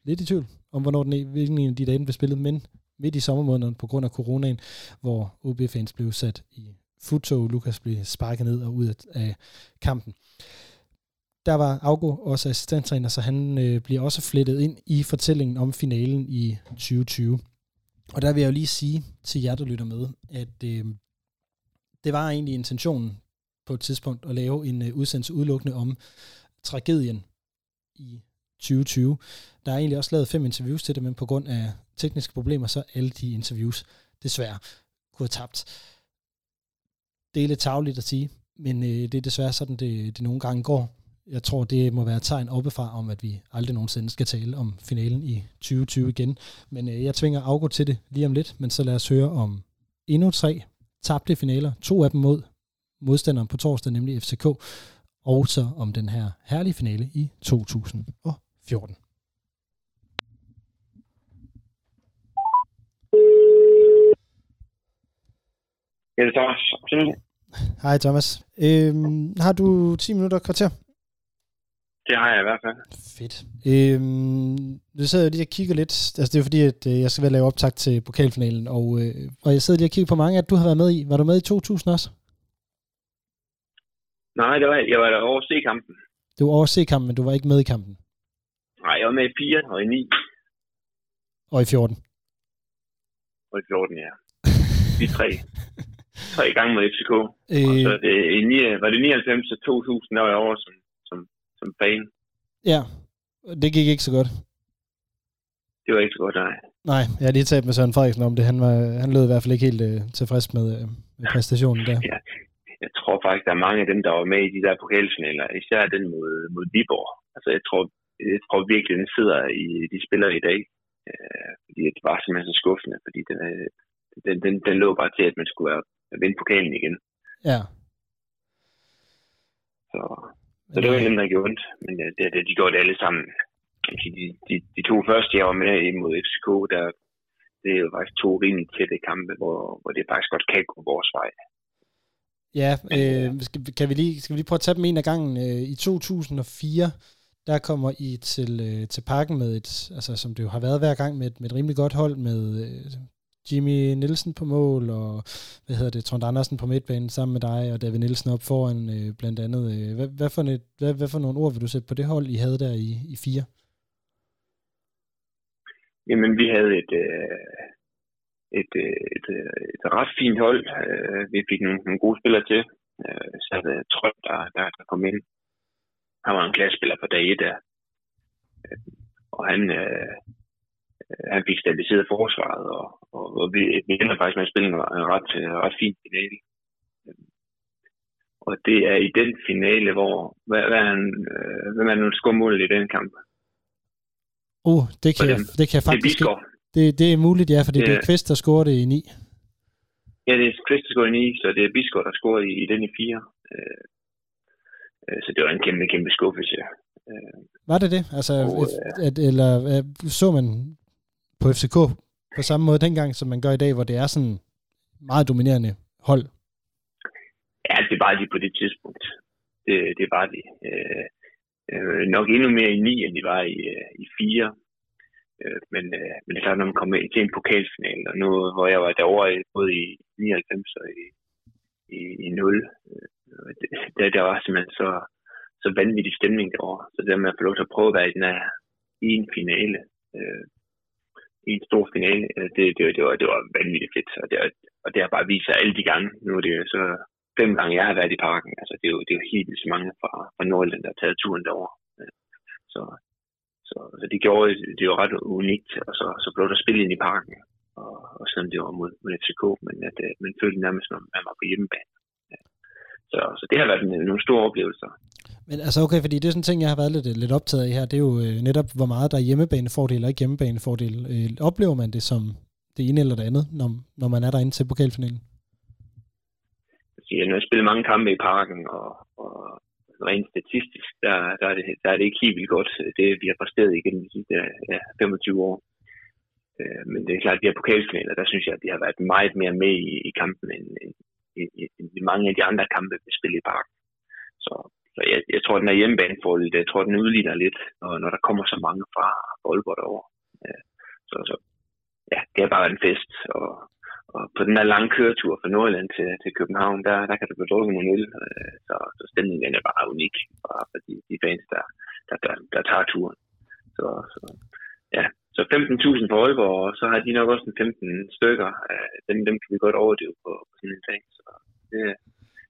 lidt i tvivl om, hvornår den, hvilken en af de dage blev spillet, men midt i sommermåneden på grund af coronaen, hvor OB-fans blev sat i futtog. Lukas blev sparket ned og ud af kampen. Der var Augo også assistenttræner, så han øh, bliver også flettet ind i fortællingen om finalen i 2020. Og der vil jeg jo lige sige til jer, der lytter med, at øh, det var egentlig intentionen på et tidspunkt at lave en øh, udsendelse udelukkende om tragedien i 2020. Der er egentlig også lavet fem interviews til det, men på grund af tekniske problemer, så alle de interviews desværre kunne have tabt det er lidt tageligt at sige, men øh, det er desværre sådan, det, det nogle gange går. Jeg tror, det må være et tegn oppefra om, at vi aldrig nogensinde skal tale om finalen i 2020 igen. Men øh, jeg tvinger afgå til det lige om lidt, men så lad os høre om endnu tre tabte finaler. To af dem mod modstanderen på torsdag, nemlig FCK, og så om den her herlige finale i 2014. Ja, det er Thomas. Hej Thomas. Øhm, har du 10 minutter kvarter? Det har jeg i hvert fald. Fedt. Øhm, nu sidder jeg lige og kigger lidt. Altså det er fordi, at øh, jeg skal være lave optag til pokalfinalen, og, øh, og jeg sidder lige og kigger på mange, at du har været med i. Var du med i 2000 også? Nej, det var, jeg var der over C-kampen. Du var over C-kampen, men du var ikke med i kampen. Nej, jeg var med i 4 og i 9 Og i 14. og i 14, ja. Vi tre. <laughs> Tre gange med FCK. Og Øh, så det, i 9, var det 99 og 2000, der var jeg over som, som, fan. ja, det gik ikke så godt. Det var ikke så godt, nej. Nej, jeg har lige talt med Søren Frederiksen om det. Han, var, han lød i hvert fald ikke helt øh, tilfreds med, øh, med præstationen der. Ja. Jeg tror faktisk, der er mange af dem, der var med i de der pokalfinaler. Især den mod, mod Viborg. Altså, jeg tror, jeg tror virkelig, den sidder i de spillere i dag. Øh, fordi det var simpelthen så skuffende. Fordi den, øh, den, den, den lå bare til, at man skulle være- vinde pokalen igen. Ja. Så, så det var dem, der gjorde ondt. Men øh, det, det, de gjorde det alle sammen. Sige, De, de, de to første, jeg var med imod FCK, der, det er jo faktisk to rimelig tætte kampe, hvor, hvor det faktisk godt kan gå vores vej. Ja, øh, skal, kan vi lige, skal vi lige prøve at tage dem en af gangen? Øh, I 2004, der kommer I til, øh, til parken med et, altså som det jo har været hver gang, med et, med et rimelig godt hold med øh, Jimmy Nielsen på mål, og hvad hedder det, Trond Andersen på midtbanen sammen med dig, og David Nielsen op foran øh, blandt andet. Øh, hvad, hvad, for et, hvad, hvad for nogle ord vil du sætte på det hold, I havde der i, i fire? Jamen, vi havde et, øh, et, øh, et, øh, et ret fint hold. Øh, Vi fik nogle, nogle gode spillere til. Øh, Så havde Trøm, der, der, der kom ind. Han var en klassespiller på dag 1 der. Øh, og han, øh, øh, han fik stabiliseret forsvaret, og, og, og vi, vi ender faktisk med at spille en en ret, øh, ret fin finale. Øh, Og det er i den finale, hvor, hvad, hvad er han, øh, hvem er nu i den kamp? Uh, det kan, jeg, det kan jeg Det er faktisk ikke. Det, det er muligt, ja, fordi det er Ja. Kvist, der scorer det i 9. Ja, det er Kvist, der scorede i 9, så det er Bisgaard, der scorede i, i den i 4. Øh, øh, så det var en kæmpe, kæmpe skuffelse. Øh, Var det det? Altså, Og, at, at, eller øh, så man på FCK på samme måde dengang, som man gør i dag, hvor det er sådan meget dominerende hold? ja, det var de på det tidspunkt. Det, det var de. Øh, øh, nok endnu mere i 9, end de var i, øh, i 4. Øh, men, øh, men det er klart, når man kommer til en pokalfinale, og nu, hvor jeg var derovre i- både i 99 og i, i, i 0, øh, det, der, der var simpelthen så, så vanvittig stemning derovre. Så det med at få lov til at prøve at være i den her i en finale, øh, i en stor finale, øh, det, det, det, var, det var vanvittigt fedt. Og det, og det har bare vist sig alle de gange. Nu er det jo så fem gange, jeg har været i parken. Altså, det er jo, det er jo helt vildt så mange fra, fra Nordjylland, der har taget turen derover. Øh, så, så, så det gjorde det var ret unikt, og så, så blev der spillet ind i parken, og, og selvom det var mod, mod FCK, men at øh, man følte nærmest, som man var på hjemmebane. Så, så det har været en, nogle store oplevelser. Men altså okay, fordi det er sådan en ting, jeg har været lidt, lidt optaget af her, det er jo øh, netop, hvor meget der er hjemmebanefordel og ikke hjemmebanefordel. Øh, oplever man det som det ene eller det andet, når, når man er derinde til pokalfinalen? Altså, jeg har spillet mange kampe i parken, og, og rent statistisk, der, der, er det, der er det ikke helt vildt godt, det vi har præsteret igennem de sidste ja, 25 år. Øh, Men det er klart, at de her pokalfinaler, der synes jeg, at de har været meget mere med i, i kampen, end, end, end, end i mange af de andre kampe, vi spiller i parken. Så, så jeg, jeg tror, den er hjemmebanefordel, jeg tror, den udligner lidt, når, når der kommer så mange fra Aalborg derover. Øh, Så, så ja, det er bare en fest, og, og på den der lange køretur fra Nordjylland til, til København, der, der kan du blive drukket nogle øl, øh, så, så stemningen er bare unik, bare for de, de fans, der, der, der, der tager turen. Så, så ja, så 15.000 for Aalborg, og så har de nok også en 15 stykker. Øh, dem, dem kan vi godt overdøve på, på sådan en dag. Så det,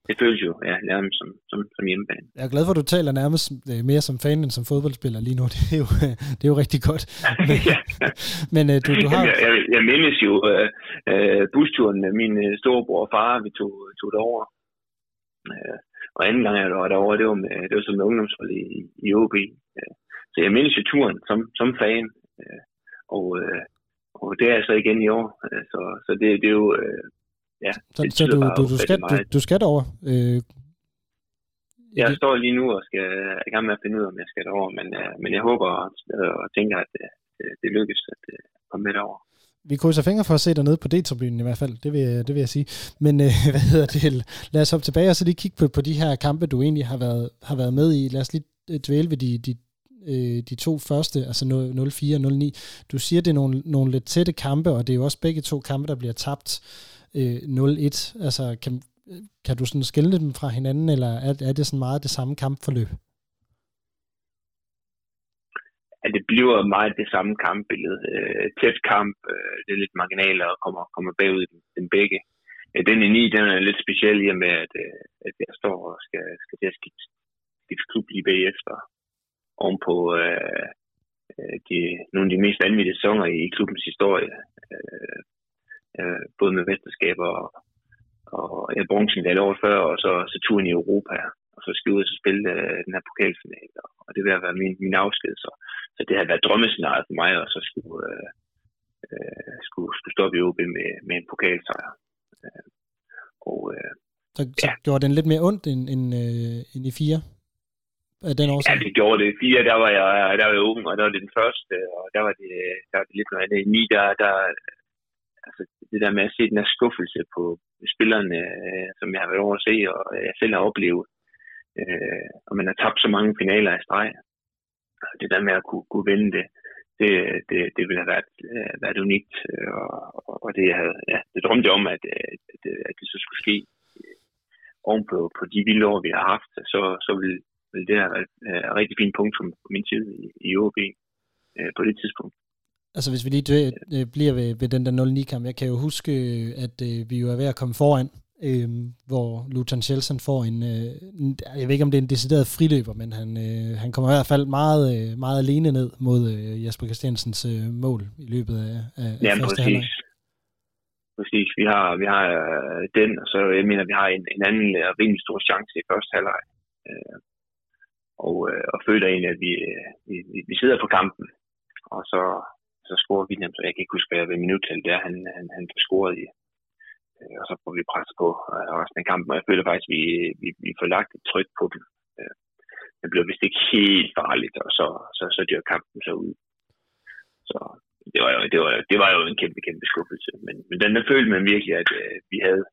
det føles jo ja, nærmest som, som, som hjemmebane. Jeg er glad for, at du taler nærmest øh, mere som fan end som fodboldspiller lige nu. <laughs> Det er jo, det er jo rigtig godt. <laughs> Men, men øh, du, du har... Jeg, jeg, jeg mindes jo øh, øh, busturen med min øh, storebror og far, vi tog, tog det over. Øh, og anden gang, jeg var derovre, det var, med, det var som ungdomshold i, i OB. Øh, så jeg mindes jo turen som, som fan. Øh, og, øh, og det er altså igen i år. Så, så det, det er jo... Øh, ja, Så, så du, du, du, skal, du, du skal derover. Øh, Jeg står lige nu og skal er i gang med at finde ud af, om jeg skal derover, men, øh, men jeg håber og, og tænker, at det, det, det lykkes at øh, komme med derover. vi krydser fingre for at se dig nede på D-tribunen i hvert fald, det vil, det vil jeg sige. Men øh, <laughs> hvad hedder det? Lad os hoppe tilbage og så lige kigge på, på de her kampe, du egentlig har været, har været med i. Lad os lige øh, dvæle ved de, de, øh, de to første, altså 0-4 og 0-9. Du siger, det er nogle, nogle lidt tætte kampe, og det er jo også begge to kampe, der bliver tabt øh, Øh, 0-1. Altså, kan, kan du sådan skille dem fra hinanden, eller er, er det sådan meget det samme kampforløb? at det bliver meget det samme kampbillede. Øh, tæt kamp, øh, det er lidt marginaler og kommer, kommer bagud den, den begge. Øh, den i 9, den er lidt speciel i og med, at, øh, at jeg står og skal, skal til at skifte, skifte klub lige bagefter. Oven på øh, øh, de, nogle af de mest vanvittige sæsoner i klubbens historie. Øh, øh, både med mesterskaber og, og ja, bronzen et år før, og så, så turen i Europa og så skal ud og spille øh, den her pokalfinale, og det vil være min, min afsked. Så, så det har været drømmescenariet for mig, og så skulle, øh, øh, skulle, skulle stoppe i OB med, med en pokalsejr. Øh, og, øh, så, så ja. gjorde den lidt mere ondt end, end, øh, end i fire? Af den årsag? Ja, det gjorde det. I fire, der var jeg, der var jeg ung, og der var det den første, og der var det, der var det lidt noget andet. I ni, der, der, altså det der med at se den her skuffelse på spillerne, øh, som jeg har været over at se, og øh, jeg selv har oplevet, øh, og man har tabt så mange finaler i streg. Det der med at kunne, kunne vinde det, det, det, det ville have været, øh, været unikt, øh, og, og det, havde, ja, det drømte om, at, øh, at, at det så skulle ske oven på, på de vilde år, vi har haft, så, så ville, ville det have været et rigtig fint punkt på min tid i, i OB på det tidspunkt. Altså hvis vi lige bliver ved, ved den der 0-9-kamp, jeg kan jo huske, at vi jo er ved at komme foran øh, hvor Luton Chelsea får en, øh, jeg ved ikke om det er en decideret friløber, men han, øh, han kommer i hvert fald meget, øh, meget alene ned mod øh, Jasper Christiansens øh, mål i løbet af, af ja, første halvleg. Præcis, vi har, vi har øh, den, og så jeg mener, vi har en, en anden øh, rimelig stor chance i første halvleg. Øh, og, øh, og føler egentlig, at vi, øh, vi, vi sidder på kampen, og så, så scorer William, så jeg kan ikke huske, hvad minut til der, han, han, han scorede i, øh, og så får vi pres på øh, resten af kampen, og jeg føler faktisk, at vi, vi, vi får lagt et tryk på dem. Øh, det blev vist ikke helt farligt, og så, så, så dør kampen så ud. Så det var jo, det var, det var jo en kæmpe, kæmpe skuffelse. Men, men den der følte man virkelig, at øh, vi havde,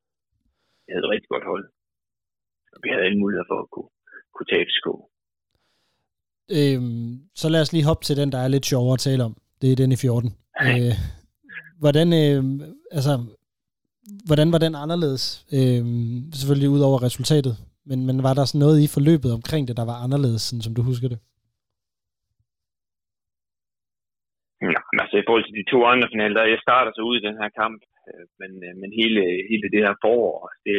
vi havde et rigtig godt hold. Og vi havde alle mulighed for at kunne, kunne tage sko. Øhm, så lad os lige hoppe til den, der er lidt sjovere at tale om. Det er den i 14. Øh, hvordan, øh, altså, hvordan var den anderledes? Øhm, selvfølgelig ud over resultatet, men, men var der sådan noget i forløbet omkring det, der var anderledes, sådan som du husker det? Ja, altså i forhold til de to andre finaler, jeg starter så ud i den her kamp, øh, men, øh, men hele, hele det her forår, det,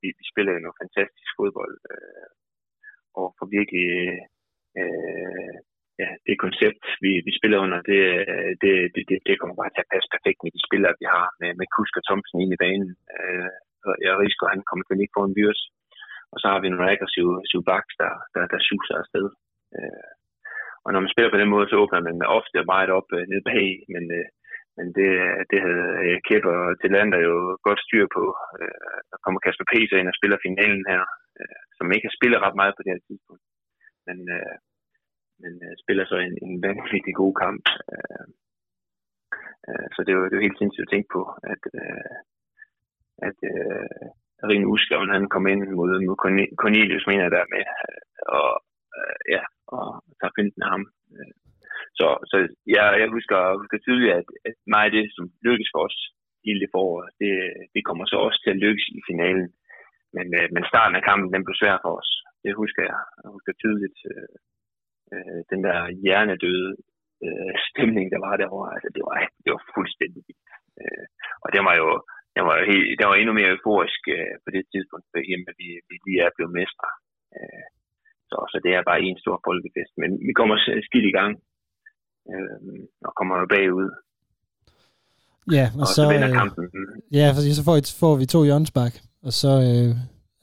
vi, vi spiller jo noget fantastisk fodbold, øh, og får virkelig øh, ja, det koncept, vi, vi spiller under, det, det, det, det kommer bare til at passe perfekt med de spillere, vi har med, med Kusk og Thomsen inde i banen. Øh, jeg risker, han kommer til at ikke få en virus. Og så har vi nogle aggressive, aggressive backs, der, der, der suser afsted. Øh, og når man spiller på den måde, så åbner man ofte meget op øh, nede bag, men, øh, men det, det havde øh, Kæpper og Lander jo godt styr på. Øh, der kommer Kasper Peter ind og spiller finalen her, øh, som ikke har spillet ret meget på det her tidspunkt. Men, øh, men øh, spiller så en, en vanvittig god kamp. Øh, øh, så det er, jo, det er jo helt sindssygt at tænke på, at, øh, at øh, Rine Uskaven, han kom ind mod, mod Cornelius, mener der med, øh, og øh, ja, og tager finden af ham. Øh, så, så jeg, jeg husker, husker tydeligt, at, at meget af det, som lykkes for os hele det forår, det, det kommer så også til at lykkes i finalen. Men, øh, men starten af kampen, den blev svær for os. Det husker jeg. Jeg husker tydeligt. Øh, øh, den der hjernedøde øh, stemning, der var derovre, altså det var, det var fuldstændig vildt. Øh, og det var jo, det var jo helt, det var endnu mere euforisk øh, på det tidspunkt, for at vi, vi lige er blevet mestre. Øh, så, så det er bare en stor folkefest. Men vi kommer skidt i gang, øh, og kommer bagud. Ja, og, og så, så, vinder øh, kampen. Ja, for så får, får vi to hjørnsbak, og så, øh,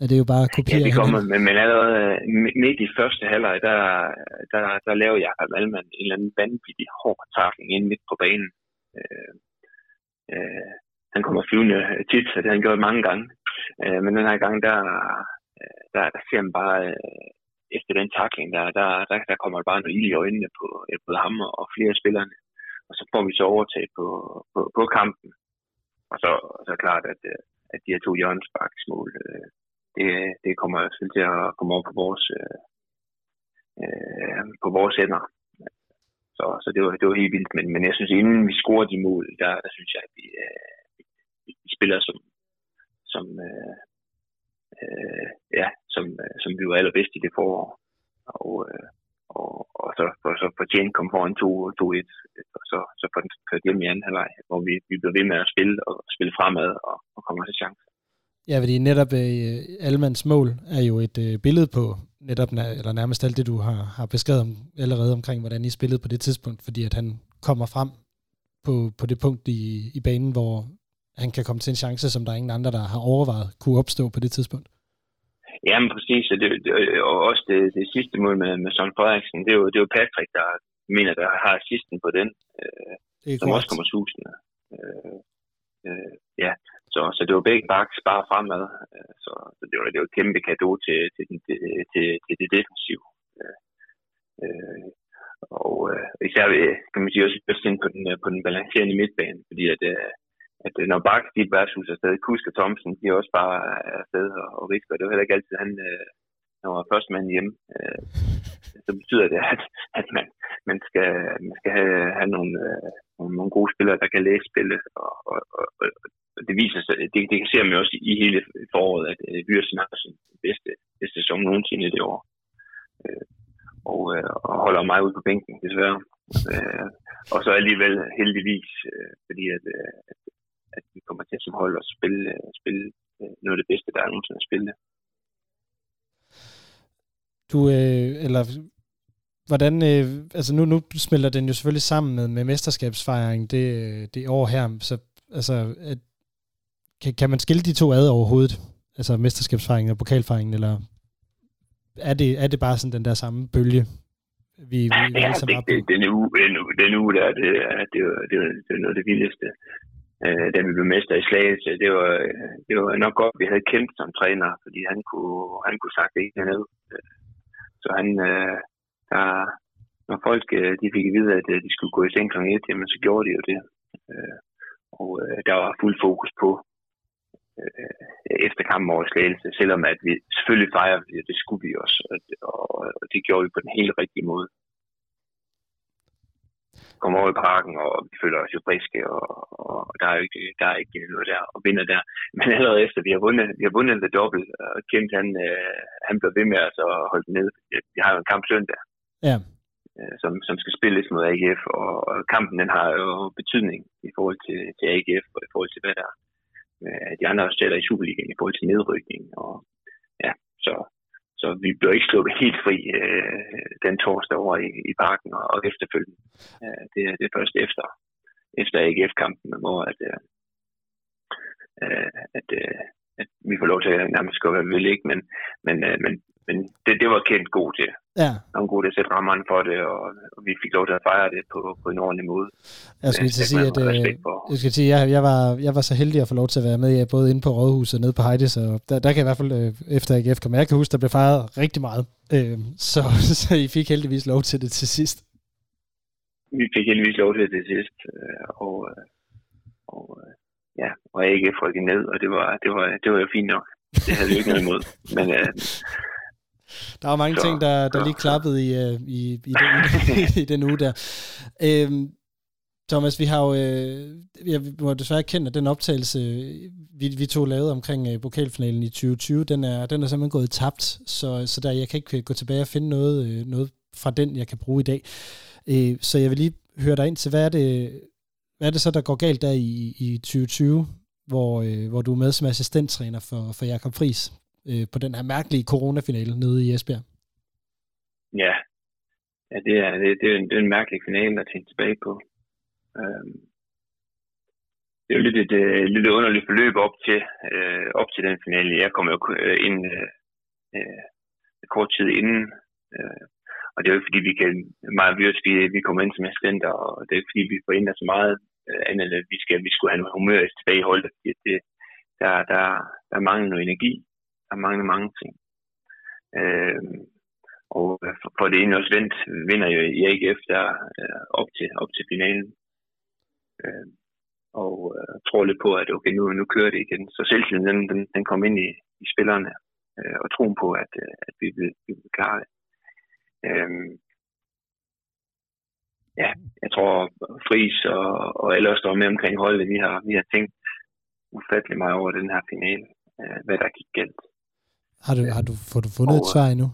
er det jo bare at kopiere. Ja, det kommer, men, men allerede øh, midt i første halvleg, der, der, der laver Jakob Malman en eller anden vanvittig hård takling ind midt på banen. Øh, øh, han kommer flyvende tit, så det har han gjort mange gange. Øh, men den her gang, der, øh, der, der ser man bare, øh, efter den takling, der, der, der, der kommer bare noget ild i øjnene på, øh, på ham og flere af spillerne. og så får vi så overtag på, på, på kampen. Og så, og så klart, at, øh, at de her to hjørnesparksmål, øh, det, det kommer selvfølgelig til at komme op på vores, øh, øh, på vores hænder. Så, så det, var, det var helt vildt. Men, men jeg synes, inden vi scorer de mål, der, der synes jeg, at vi, øh, vi, spiller som, som, øh, øh, ja, som, øh, som vi var allerbedst i det forår. Og, øh, og, og så, for, så fortjent kom foran 2-1, og så, så får den kørt hjem i anden halvleg, hvor vi, vi blev ved med at spille og spille fremad og, og kommer til chancer. Ja, fordi netop øh, Almans mål er jo et øh, billede på netop, eller nærmest alt det, du har, har beskrevet om, allerede omkring, hvordan I spillede på det tidspunkt, fordi at han kommer frem på, på det punkt i, i banen, hvor han kan komme til en chance, som der er ingen andre, der har overvejet kunne opstå på det tidspunkt. Jamen præcis, og, det, det, og også det, det sidste mål med, med Søren Frederiksen, det er, jo, det er jo Patrick, der mener, der har assisten på den, øh, som korrekt. også kommer susende. Øh, øh, ja, så, så det var begge baks bare fremad, øh, så, så det, var, det var et kæmpe gave til, til, til, til, til det defensive. Øh, øh og øh, især øh, kan man sige også ind på den, på den balancerende midtbane, fordi at, at når Bakke dit værtshus er stadig, Kusk og Thomsen, de er også bare afsted og, og risker. Det var heller ikke altid, han, øh, han var første mand hjemme. Øh, så betyder det, at, at man, man, skal, man skal have, have nogle, øh, nogle gode spillere, der kan læse spillet. Og, og, og, og det viser sig, det, det ser man også i hele foråret, at øh, Byrsen har sin bedste, bedste sæson nogensinde i det år. Øh, og, øh, og holder mig ud på bænken, desværre. Øh, og så alligevel heldigvis, øh, fordi at, øh, at at vi kommer til som hold at spille, øh, spille øh, noget af det bedste, der er nogensinde at spille. Du, øh, eller hvordan, øh, altså nu, nu smelter den jo selvfølgelig sammen med, med mesterskabsfejring det, det år her, så altså, at, kan, kan man skille de to ad overhovedet? Altså mesterskabsfejringen og pokalfejringen, eller er det, er det bare sådan den der samme bølge, vi, vi ja, det, det, den, uge, den, den uge der, det, det, det, det, det er noget af det vildeste øh, da vi blev mester i Slagelse. Det var, det var nok godt, at vi havde kendt som træner, fordi han kunne, han kunne sagt det ikke ned. Så han, øh, der, når folk øh, de fik at vide, at øh, de skulle gå i seng kl. 1, jamen, så gjorde de jo det. Øh, og øh, der var fuld fokus på øh, efter kampen over Slagelse, selvom at vi selvfølgelig fejrer, det skulle vi også, og, og det gjorde vi på den helt rigtige måde kommer over i parken, og vi føler os jo friske, og, og der, er jo ikke, der er ikke noget der og vinder der. Men allerede efter vi har vundet, vi har vundet det dobbelt, og Kent han, øh, han blev ved med os at holde den nede. Vi har jo en kamp søndag, ja. øh, som, som skal spilles mod AGF, og, og kampen den har jo betydning i forhold til, til AGF, og i forhold til hvad der er. De andre stiller i Superligaen i forhold til nedrykning, og ja, så så vi blev ikke sluppet helt fri øh, den torsdag over i, i parken og, og efterfølgende. Øh, det, det er først efter, efter AGF-kampen, hvor at, øh, øh, at, øh, at vi får lov til at nærmest gå, hvad vi vil ikke, men, men, øh, men, men det, det var kendt god til. Ja. Han var god til at sætte rammerne for det, og, og vi fik lov til at fejre det på, på en ordentlig måde. Jeg skal til sige, at øh, jeg, skal sige, jeg, jeg, var, jeg var så heldig at få lov til at være med, både inde på Rådhuset og nede på Heide, så der, der kan jeg i hvert fald øh, efter AGF komme. Jeg kan huske, der blev fejret rigtig meget, øh, så, <laughs> så I fik heldigvis lov til det til sidst. Vi fik heldigvis lov til det til sidst, øh, og, og ja, og AGF rykkede ned, og det var, det var, det var jo fint nok. Det havde vi ikke noget imod. <laughs> Men, øh, der var mange så, ting, der, der lige klappede i, uh, i, i, den, <laughs> i, den uge der. Øhm, Thomas, vi har jo, øh, jeg må desværre kende, at den optagelse, vi, vi to lavede omkring øh, pokalfinalen i 2020, den er, den er simpelthen gået tabt, så, så der, jeg kan ikke gå tilbage og finde noget, øh, noget fra den, jeg kan bruge i dag. Øh, så jeg vil lige høre dig ind til, hvad er det, hvad er det så, der går galt der i, i 2020, hvor, øh, hvor du er med som assistenttræner for, for Jakob Friis? Øh, på den her mærkelige coronafinale nede i Esbjerg. Ja, ja det, er, det, det, er en, det er en mærkelig finale at tænke tilbage på. Øhm, det er jo lidt et, øh, et lidt underligt forløb op til, øh, op til den finale. Jeg kom jo øh, ind øh, øh, kort tid inden, øh, og det er jo ikke fordi, vi kan meget virus, vi, vi kommer ind som assistenter, og det er ikke fordi, vi får ind så meget øh, andet, at vi, skal, vi skulle have noget humør tilbage i holdet. fordi det, der, der, der mangler noget energi, der mangler mange ting. Øh, og for det ene også vendt, vinder jo i AGF der øh, op, til, op til finalen. Øh, og øh, tror lidt på, at okay, nu, nu kører det igen. Så selvtiden den, den, den kom ind i, i spillerne, øh, og troen på, at, øh, at vi, vil, vi vil klare det. Øh, ja, jeg tror, Fris og, og alle os, der var med omkring holdet, vi har, vi har tænkt ufattelig meget over den her finale, øh, hvad der gik galt. Har du, har du, får du fundet og, et svar endnu?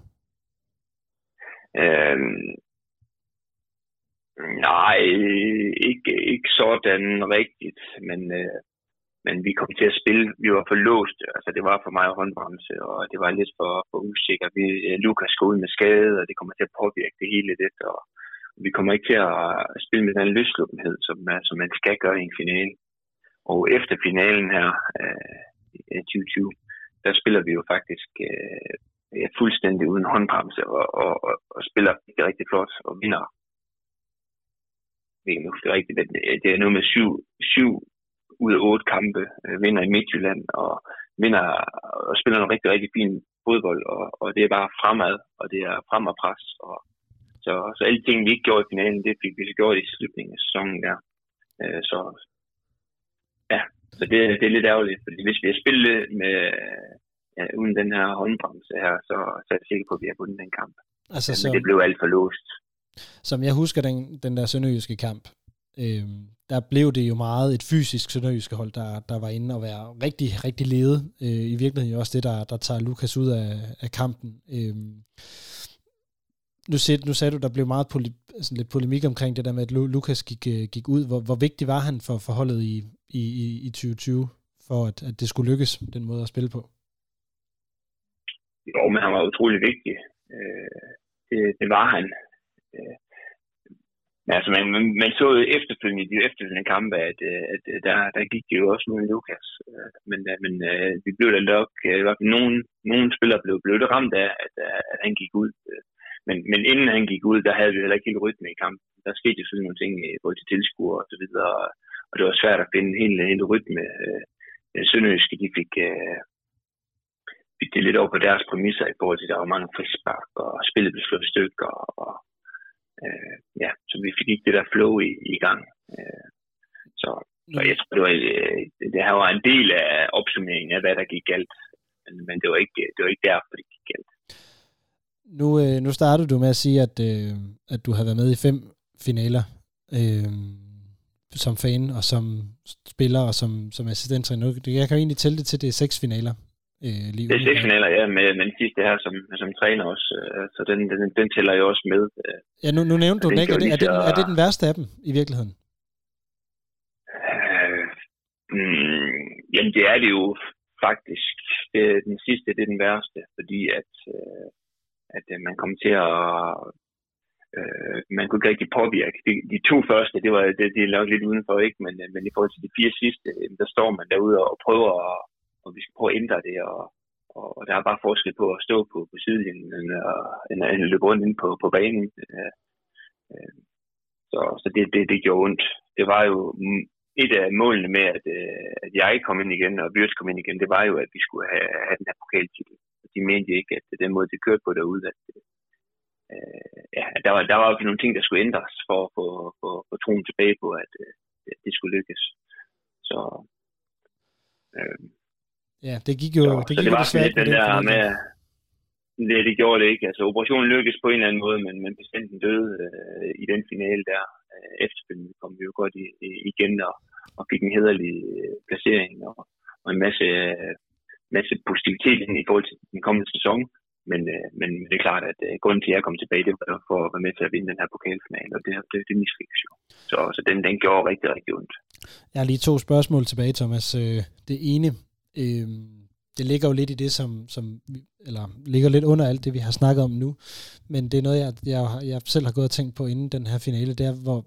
Øh, nej, ikke, ikke sådan rigtigt, men, øh, men vi kom til at spille, vi var for låst, altså det var for meget håndbremse, og det var lidt for, for usikker. Vi, øh, Lukas skal ud med skade, og det kommer til at påvirke det hele lidt, og vi kommer ikke til at spille med den løsluppenhed, som, som man skal gøre i en finale. Og efter finalen her, øh, 2020, der spiller vi jo faktisk øh, fuldstændig uden håndbremse og, og, og, og spiller rigtig, rigtig flot og vinder. Det er, rigtigt, øh, det er nu med syv, syv ud af otte kampe, øh, vinder i Midtjylland og vinder og spiller en rigtig, rigtig fin fodbold, og, og det er bare fremad, og det er fremad pres. Og, så, så alle ting, vi ikke gjorde i finalen, det fik vi så gjort i slutningen af sæsonen der. Øh, så ja, så det, det er lidt ærgerligt, fordi hvis vi har spillet med, ja, uden den her håndbremse her, så, så er jeg sikker på, at vi har vundet den kamp. Altså, Men så, det blev alt for låst. Som jeg husker den, den der sønderjyske kamp, øh, der blev det jo meget et fysisk sønderjyske hold, der, der var inde og være rigtig, rigtig ledet. Øh, I virkeligheden jo også det, der, der tager Lukas ud af, af kampen. Øh, nu, sagde, nu sagde du, der blev meget poli, sådan lidt polemik omkring det der med, at Lukas gik, øh, gik ud. Hvor, hvor vigtig var han for forholdet i, i, i 2020, for at, at det skulle lykkes, den måde at spille på? Jo, men han var utrolig vigtig. Øh, det, det var han. Øh, men altså, man, man så efterfølgende i de efterfølgende kampe, at, øh, at øh, der, der gik det jo også med Lukas. Men, men vi blev da nok, i hvert fald nogle, spillere blev, blev det ramt af, at, at han gik ud. Men, men inden han gik ud, der havde vi heller ikke helt rytme i kampen. Der skete jo sådan nogle ting øh, både til tilskuere og så videre, og det var svært at finde helt hele rytme. Øh, øh, sønderjyske, de fik, fik det lidt over på deres præmisser i forhold til, at der var mange frispark, og spillet blev slået stykker, og øh, ja, så vi fik ikke det der flow i, i gang. Øh, så, så jeg tror, det var, det her var en del af opsummeringen af, hvad der gik galt. Men, men det, var ikke, det var ikke derfor, det gik galt. Nu, øh, nu startede du med at sige, at, øh, at du har været med i fem finaler øh, som fan og som spiller og som, som assistenttræner. Jeg kan jo egentlig tælle det til, det er seks finaler. Øh, lige det er seks finaler, ja, med, den sidste her som, som træner også, øh, så den, den, den tæller jo også med. Øh. Ja, nu, nu nævnte du den ikke. Er det, er, det, er det den værste af dem i virkeligheden? Øh, mm, jamen, det er det jo faktisk. Det, den sidste, det er den værste, fordi at, øh, at øh, man kommer til at øh, man kunne ikke rigtig påvirke. De, de to første, det var det, det er nok lidt udenfor, ikke? Men, øh, men i forhold til de fire sidste, øh, der står man derude og prøver at og vi skal prøve at ændre det, og, og, og der er bare forskel på at stå på, på sidelinjen, end, end at løbe rundt ind på, på banen. Øh, øh, så så det, det, det gjorde ondt. Det var jo et af målene med, at, øh, at jeg kom ind igen, og Bjørns kom ind igen, det var jo, at vi skulle have, have den her pokaltitel. De mente ikke, at den måde, det kørte på derude, at, øh, ja, der, var, der var jo nogle ting, der skulle ændres for at få, for, for troen tilbage på, at øh, det skulle lykkes. Så øh, Ja, det gik jo, jo det gik det var svært den der med, det, det gjorde det ikke. Altså operationen lykkedes på en eller anden måde, men, men patienten døde øh, i den finale der. Øh, efterfølgende kom vi jo godt i, i, igen og, og fik en hederlig øh, placering og, og en masse, øh, masse positivitet i forhold til den kommende sæson. Men, øh, men det er klart, at øh, grunden til, at jeg kom tilbage, det var for at være med til at vinde den her pokalfinale, og det, det, det mislykkes jo. Så, så den, den gjorde rigtig, rigtig ondt. Jeg har lige to spørgsmål tilbage, Thomas. Øh, det ene, Øh, det ligger jo lidt i det, som, som, eller ligger lidt under alt det, vi har snakket om nu, men det er noget, jeg, jeg, jeg selv har gået og tænkt på inden den her finale, der hvor,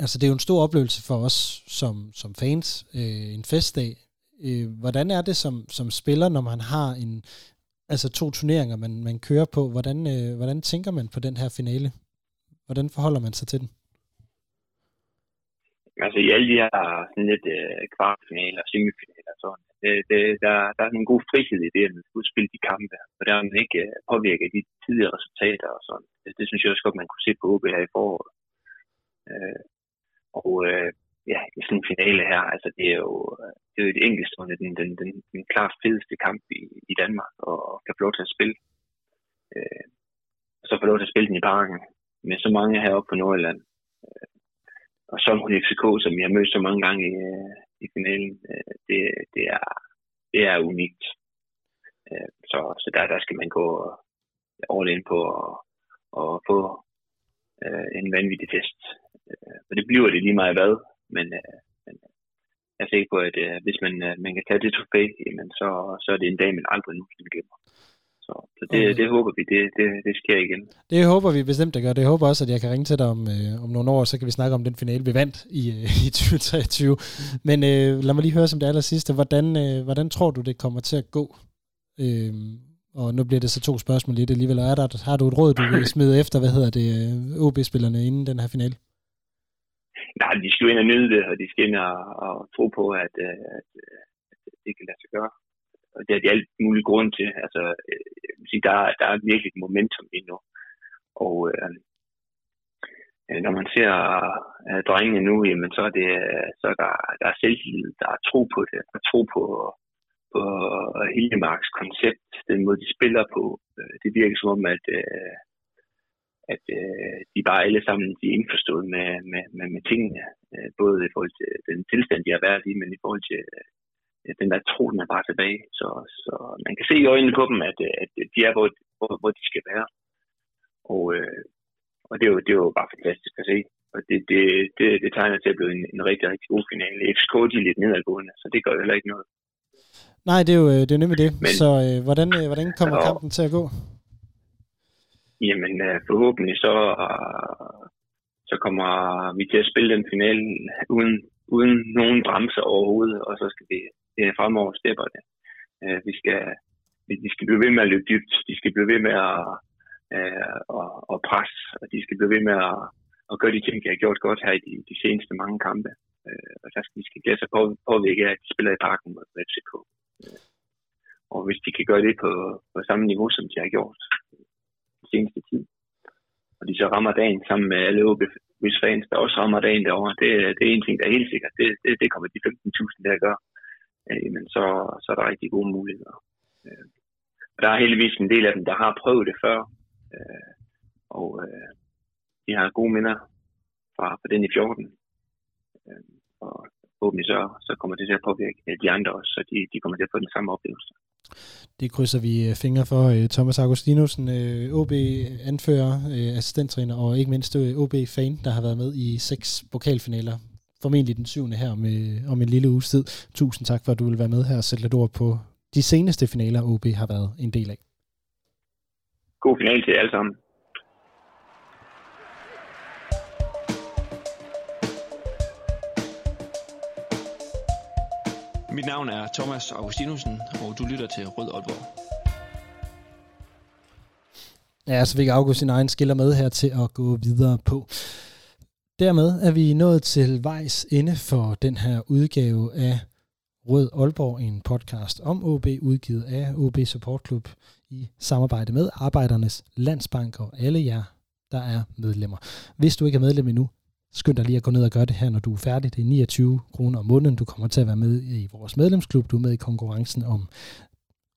altså det er jo en stor oplevelse for os som, som fans, øh, en festdag. Øh, hvordan er det som, som spiller, når man har en, altså to turneringer, man, man kører på, hvordan, øh, hvordan tænker man på den her finale? Hvordan forholder man sig til den? Altså i alle de her sådan lidt øh, kvartfinaler og semifinaler, sådan, det, det, der, der er en god frihed i det, at man skal udspille de kampe, og der man ikke øh, påvirker de tidligere resultater og sådan. Det, det synes jeg også godt, man kunne se på OB her i foråret. Øh, og øh, ja, i sådan en finale her. Altså, det er jo, øh, det er jo et enkeltstående, den, den, den, den klart fedeste kamp i, i Danmark, og kan få lov til at spille. Øh, og så få lov til at spille den i parken med så mange heroppe på Nordjylland. Øh, og så mod FCK, som jeg har mødt så mange gange i, øh, i finalen, øh, det, det, er, det er unikt. Øh, så, så der, der skal man gå øh, all in på og, og få øh, en vanvittig test. Øh, og det bliver det lige meget hvad, men, øh, men jeg er sikker på, at øh, hvis man, øh, man kan tage det trofæ, jamen så, så er det en dag, man aldrig nogensinde glemmer. Så, så det, okay. det håber vi, det, det, det sker igen. Det håber vi bestemt, det gør. Det håber også, at jeg kan ringe til dig om, øh, om nogle år, så kan vi snakke om den finale, vi vandt i, øh, <laughs> i 2023. Men øh, lad mig lige høre som det aller sidste. Hvordan, øh, hvordan tror du, det kommer til at gå? Øh, og nu bliver det så to spørgsmål lidt alligevel. Er der, har du et råd, du vil <laughs> smide efter, hvad hedder det, øh, OB-spillerne inden den her finale? Nej, de skal jo ind og nyde det, og de skal ind og, og tro på, at, øh, at, øh, at det kan lade sig gøre. Og det er de alt mulige grund til. Altså, øh, der, der er virkelig et momentum lige nu. Og øh, øh, når man ser øh, drengene nu, jamen, så er, det, så er der, der er selvtillid, der er tro på det, der er tro på, på Hildemarks koncept, den måde, de spiller på. Det virker som om, at, øh, at øh, de bare alle sammen de er indforstået med, med, med, med tingene, både i forhold til den tilstand, de har været i, men i forhold til den der tro, den er bare tilbage. Så, så man kan se i øjnene på dem, at, at de er, hvor, hvor, hvor de skal være. Og, og det, er jo, det er jo bare fantastisk at se. Og det, det, det, det tegner til at blive en, en rigtig, rigtig god finale. FCK de er lidt nedadgående, så det gør jo heller ikke noget. Nej, det er jo, det er nemlig det. Men, så øh, hvordan, øh, hvordan kommer og, kampen til at gå? Jamen, øh, forhåbentlig så, så kommer vi til at spille den finale uden, uden nogen bremser overhovedet, og så skal vi uh, fremover steppe det. Øh, vi skal, de skal blive ved med at løbe dybt, de skal blive ved med at, uh, at, at presse, og de skal blive ved med at, at gøre de ting, de har gjort godt her i de, de seneste mange kampe. Øh, og der skal, de skal glæde sig på, påvirke at de spiller i parken mod FCK. Og hvis de kan gøre det på, på samme niveau, som de har gjort seneste tid, og de så rammer dagen sammen med alle OB's fans, der også rammer dagen derovre, det, det er en ting, der er helt sikkert. Det, det, det kommer de 15.000 der gør. Øh, men så, så er der rigtig gode muligheder. Øh, og der er heldigvis en del af dem, der har prøvet det før. Øh, og øh, de har gode minder fra, fra den i 14. Øh, og forhåbentlig så, så kommer det til at påvirke de andre også, så de, de kommer til at få den samme oplevelse. Det krydser vi øh, fingre for. Øh, Thomas Augustinusen, øh, OB anfører, assistenttræner og ikke mindst OB-fan, der har været med i seks pokalfinaler. Formentlig den syvende her om, om en lille uges tid. Tusind tak for, at du vil være med her og sætte lidt ord på de seneste finaler, OB har været en del af. God final til jer alle sammen. Mit navn er Thomas Augustinusen, og du lytter til Rød Aalborg. Ja, så fik August sin egen skiller med her til at gå videre på. Dermed er vi nået til vejs ende for den her udgave af Rød Aalborg, en podcast om OB, udgivet af OB Support Club i samarbejde med Arbejdernes Landsbank og alle jer, der er medlemmer. Hvis du ikke er medlem endnu, Skynd dig lige at gå ned og gøre det her, når du er færdig. Det er 29 kroner om måneden. Du kommer til at være med i vores medlemsklub. Du er med i konkurrencen om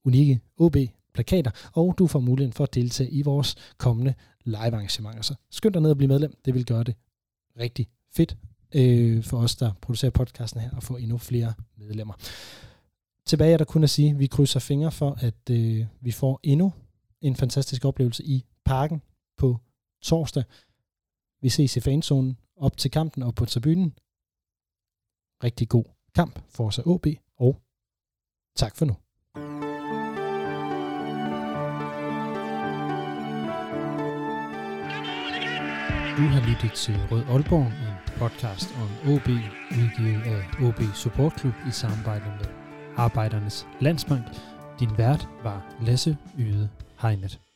unikke OB-plakater, og du får muligheden for at deltage i vores kommende live-arrangementer. Så skynd dig ned og blive medlem. Det vil gøre det rigtig fedt øh, for os, der producerer podcasten her, at få endnu flere medlemmer. Tilbage er der kun at sige, at vi krydser fingre for, at øh, vi får endnu en fantastisk oplevelse i parken på torsdag. Vi ses i fanzonen op til kampen og på tribunen. Rigtig god kamp for os OB, og tak for nu. Du har lyttet til Rød Aalborg, en podcast om OB, udgivet af OB Support Club i samarbejde med Arbejdernes Landsbank. Din vært var Lasse Yde Heinet.